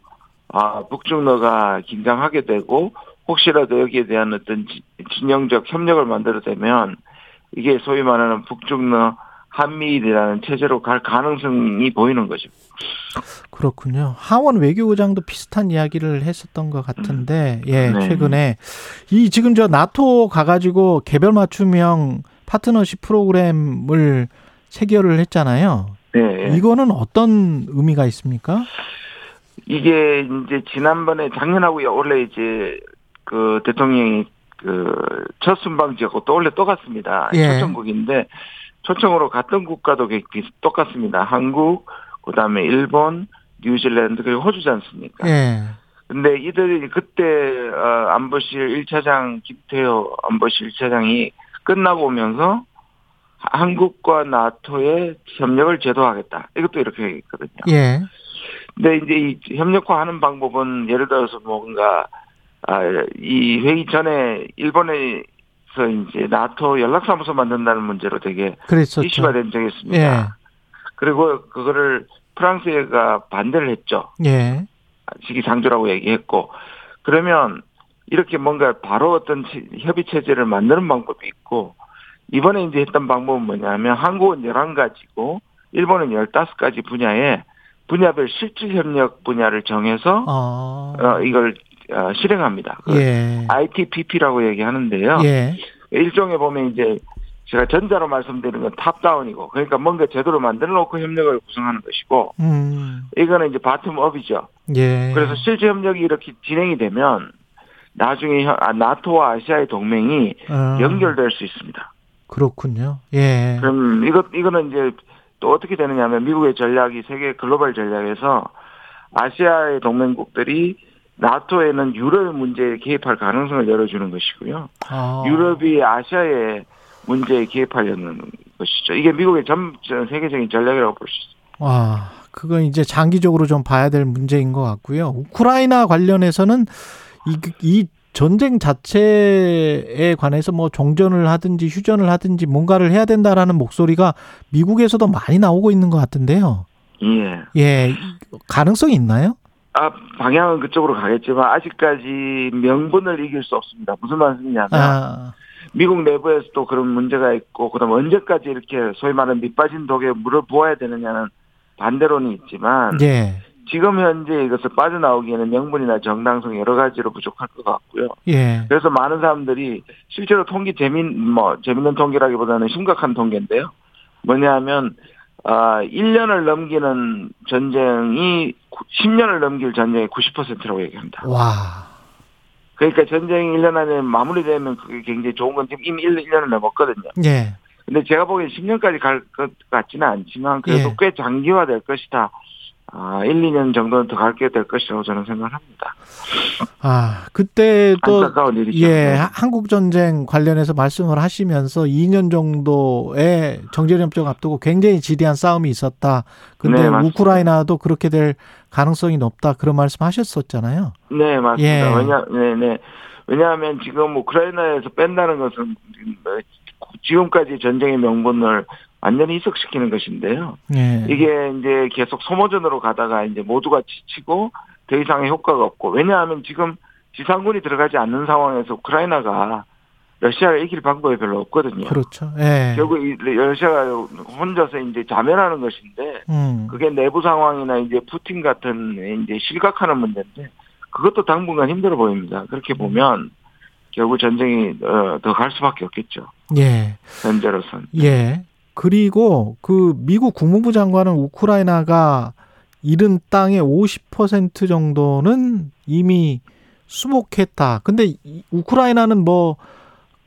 아 북중러가 긴장하게 되고 혹시라도 여기에 대한 어떤 지- 진영적 협력을 만들어내면 이게 소위 말하는 북중러 한미일이라는 체제로 갈 가능성이 보이는 거죠. 그렇군요. 하원 외교부장도 비슷한 이야기를 했었던 것 같은데, 예, 네. 최근에 이 지금 저 나토 가가지고 개별 맞춤형 파트너십 프로그램을 체결을 했잖아요. 네. 이거는 어떤 의미가 있습니까? 이게 이제 지난번에 작년하고 원래 이제 그 대통령이 그 첫 순방 지었고 또 원래 똑같습니다. 예. 초청국인데 초청으로 갔던 국가도 비- 똑같습니다. 한국, 그다음에 일본, 뉴질랜드 그리고 호주지 않습니까? 예. 근데 이들이 그때 어, 안보실 1차장 김태호 안보실 1차장이 끝나고 오면서 한국과 나토의 협력을 제도하겠다. 이것도 이렇게 얘기했거든요. 예. 근데 이제 이 협력화하는 방법은 예를 들어서 뭔가 아, 이 회의 전에 일본에 서 이제 나토 연락사무소 만든다는 문제로 되게 그랬었죠. 이슈가 된 적이 있습니다. 예. 그리고 그거를 프랑스가 반대를 했죠. 예. 시기상조라고 얘기했고 그러면 이렇게 뭔가 바로 어떤 치- 협의 체제를 만드는 방법이 있고 이번에 이제 했던 방법은 뭐냐면 한국은 11가지고 일본은 15가지 분야에 분야별 실질 협력 분야를 정해서 어. 어, 이걸 어, 실행합니다. 그 예. ITPP라고 얘기하는데요. 예. 일종의 보면 이제 제가 전자로 말씀드리는 건 탑다운이고 그러니까 뭔가 제도를 만들어 놓고 협력을 구성하는 것이고 음. 이거는 이제 바텀업이죠. 예. 그래서 실제 협력이 이렇게 진행이 되면 나중에 혀- 아, 나토와 아시아의 동맹이 어. 연결될 수 있습니다. 그렇군요. 예. 그럼 이거 이거는 이제 또 어떻게 되느냐면 미국의 전략이 세계 글로벌 전략에서 아시아의 동맹국들이 나토에는 유럽 문제에 개입할 가능성을 열어주는 것이고요. 아. 유럽이 아시아의 문제에 개입하려는 것이죠. 이게 미국의 전, 전 세계적인 전략이라고 볼 수 있습니다. 와, 그건 이제 장기적으로 좀 봐야 될 문제인 것 같고요. 우크라이나 관련해서는 이, 이 전쟁 자체에 관해서 뭐 종전을 하든지 휴전을 하든지 뭔가를 해야 된다라는 목소리가 미국에서도 많이 나오고 있는 것 같은데요. 예. 예, 가능성이 있나요? 아, 방향은 그쪽으로 가겠지만 아직까지 명분을 이길 수 없습니다. 무슨 말씀이냐면 아, 미국 내부에서도 그런 문제가 있고 그다음 언제까지 이렇게 소위 말하는 밑빠진 독에 물을 부어야 되느냐는 반대론이 있지만 예, 지금 현재 이것을 빠져나오기에는 명분이나 정당성 여러 가지로 부족할 것 같고요. 예, 그래서 많은 사람들이 실제로 통계 재민 뭐 재밌는 통계라기보다는 심각한 통계인데요. 뭐냐면 아 1년을 넘기는 전쟁이 10년을 넘길 전쟁의 90%라고 얘기합니다. 와, 그러니까 전쟁이 1년 안에 마무리되면 그게 굉장히 좋은 건 지금 이미 1, 1년을 넘었거든요. 예, 근데 제가 보기엔 10년까지 갈 것 같지는 않지만 그래도 예. 꽤 장기화될 것이다. 아, 1, 2년 정도는 더 갈게 될 것이라고 저는 생각합니다. 아, 그때 또 안타까운 일이죠. 예, 네. 한국 전쟁 관련해서 말씀을 하시면서 2년 정도의 정제협정 앞두고 굉장히 지대한 싸움이 있었다. 근데 네. 우크라이나도 그렇게 될 가능성이 높다. 그런 말씀 하셨었잖아요. 네, 맞습니다. 예. 왜냐, 네, 네. 왜냐하면 지금 우크라이나에서 뺀다는 것은 뭐 지금까지 전쟁의 명분을 완전히 희석시키는 것인데요. 예. 이게 이제 계속 소모전으로 가다가 이제 모두가 지치고 더 이상의 효과가 없고 왜냐하면 지금 지상군이 들어가지 않는 상황에서 우크라이나가 러시아가 이길 방법이 별로 없거든요. 그렇죠. 예. 결국 이 러시아가 혼자서 이제 자멸하는 것인데 음. 그게 내부 상황이나 이제 푸틴 같은 이제 실각하는 문제인데 그것도 당분간 힘들어 보입니다. 그렇게 보면 결국 전쟁이 어, 더갈 수밖에 없겠죠. 예. 현재로선. 예. 그리고 그 미국 국무부 장관은 우크라이나가 잃은 땅의 50% 정도는 이미 수복했다. 근데 이- 우크라이나는 뭐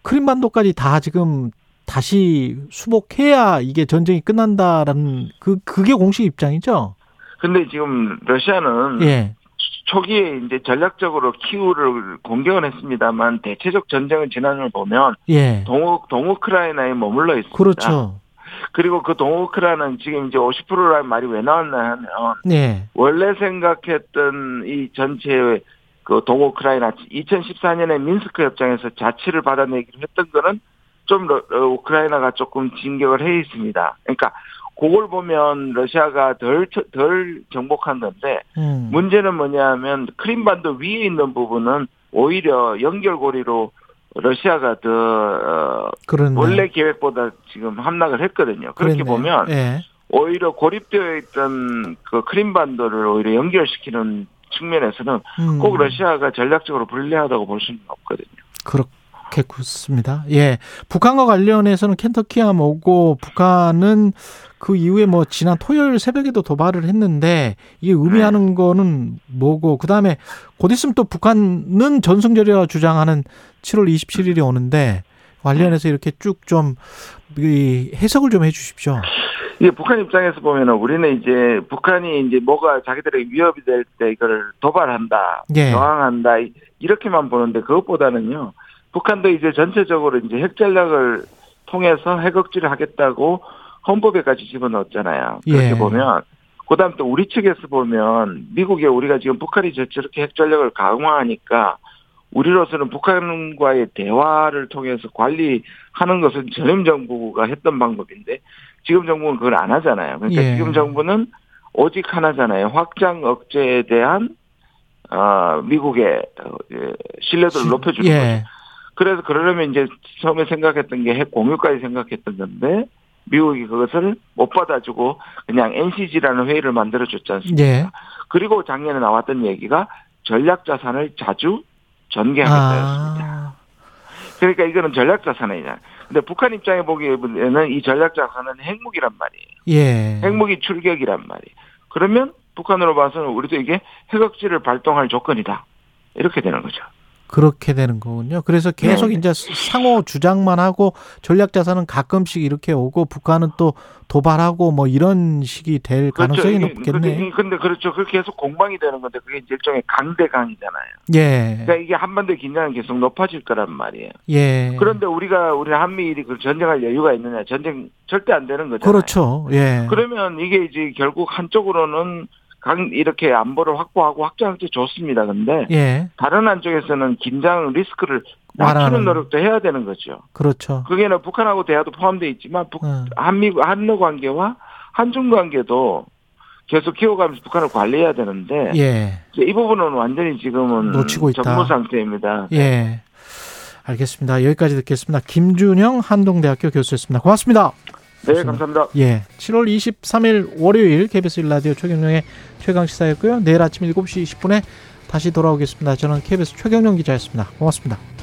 크림반도까지 다 지금 다시 수복해야 이게 전쟁이 끝난다라는 그 그게 공식 입장이죠. 근데 지금 러시아는 예. 초기에 이제 전략적으로 키우를 공격을 했습니다만 대체적 전쟁을 지난을 보면 예. 동우 동우크라이나에 머물러 있습니다. 그렇죠. 그리고 그 동우크라이나는 지금 이제 50%라는 말이 왜 나왔나 하면 예. 원래 생각했던 이 전체의 그 동우크라이나 2014년에 민스크 협정에서 자치를 받아내기로 했던 거는 좀 러- 어, 우크라이나가 조금 진격을 해 있습니다. 그러니까 그걸 보면 러시아가 덜 처- 덜 정복한 건데 음. 문제는 뭐냐면 크림반도 위에 있는 부분은 오히려 연결고리로 러시아가 더 어, 그렇네. 원래 계획보다 지금 함락을 했거든요. 그렇게 그랬네요. 보면 예. 오히려 고립되어 있던 그 크림반도를 오히려 연결시키는 측면에서는 음. 꼭 러시아가 전략적으로 불리하다고 볼 수는 없거든요. 그렇 겠습니다. 예. 북한과 관련해서는 켄터키함 오고 북한은 그 이후에 뭐 지난 토요일 새벽에도 도발을 했는데 이게 의미하는 네. 거는 뭐고 그다음에 곧 있으면 또 북한은 전승절이라 주장하는 7월 27일이 오는데 관련해서 이렇게 쭉 좀 해석을 좀 해 주십시오. 이게 북한 입장에서 보면은 우리는 이제 북한이 이제 뭐가 자기들에게 위협이 될 때 이거를 도발한다, 예. 저항한다 이- 이렇게만 보는데 그것보다는요. 북한도 이제 전체적으로 이제 핵 전략을 통해서 핵 억지를 하겠다고 헌법에까지 집어넣었잖아요. 그렇게 예. 보면 그다음 또 우리 측에서 보면 미국에 우리가 지금 북한이 저- 저렇게 핵 전략을 강화하니까 우리로서는 북한과의 대화를 통해서 관리하는 것은 전임 정부가 했던 방법인데 지금 정부는 그걸 안 하잖아요. 그러니까 예. 지금 정부는 오직 하나잖아요. 확장 억제에 대한 어, 미국의 어, 예, 신뢰도를 높여주는 거죠. 예. 그래서 그러려면 이제 처음에 생각했던 게 핵 공유까지 생각했던 건데 미국이 그것을 못 받아주고 그냥 NCG라는 회의를 만들어줬지 않습니까? 예. 그리고 작년에 나왔던 얘기가 전략 자산을 자주 전개하겠다였습니다. 아. 그러니까 이거는 전략 자산이냐. 근데 북한 입장에 보기에는 이 전략 자산은 핵무기란 말이에요. 예. 핵무기 출격이란 말이에요. 그러면 북한으로 봐서는 우리도 이게 핵억지를 발동할 조건이다. 이렇게 되는 거죠. 그렇게 되는 거군요. 그래서 계속 네. 이제 상호 주장만 하고 전략 자산은 가끔씩 이렇게 오고 북한은 또 도발하고 뭐 이런 식이 될 가능성이 그렇죠. 이게- 높겠네. 근데, 근데 그렇죠. 그렇게 계속 공방이 되는 건데 그게 이제 일종의 강대강이잖아요. 예. 그러니까 이게 한반도의 긴장은 계속 높아질 거란 말이에요. 예. 그런데 우리가 우리 한미일이 그 전쟁할 여유가 있느냐? 전쟁 절대 안 되는 거잖아요. 그렇죠. 예. 그러면 이게 이제 결국 한쪽으로는 강 이렇게 안보를 확보하고 확장할 때 좋습니다. 근데 예. 다른 한쪽에서는 긴장 리스크를 낮추는. 노력도 해야 되는 거죠. 그렇죠. 그게는 북한하고 대화도 포함되어 있지만 북, 음. 한미 한러 관계와 한중 관계도 계속 키워가면서 북한을 관리해야 되는데 예. 이 부분은 완전히 지금은 놓치고 있다. 전무 상태입니다. 예. 알겠습니다. 여기까지 듣겠습니다. 김준영 한동대학교 교수였습니다. 고맙습니다. 네, 감사합니다. 예. 7월 23일 월요일 KBS 1라디오 최경영의 최강 시사였고요. 내일 아침 7시 20분에 다시 돌아오겠습니다. 저는 KBS 최경영 기자였습니다. 고맙습니다.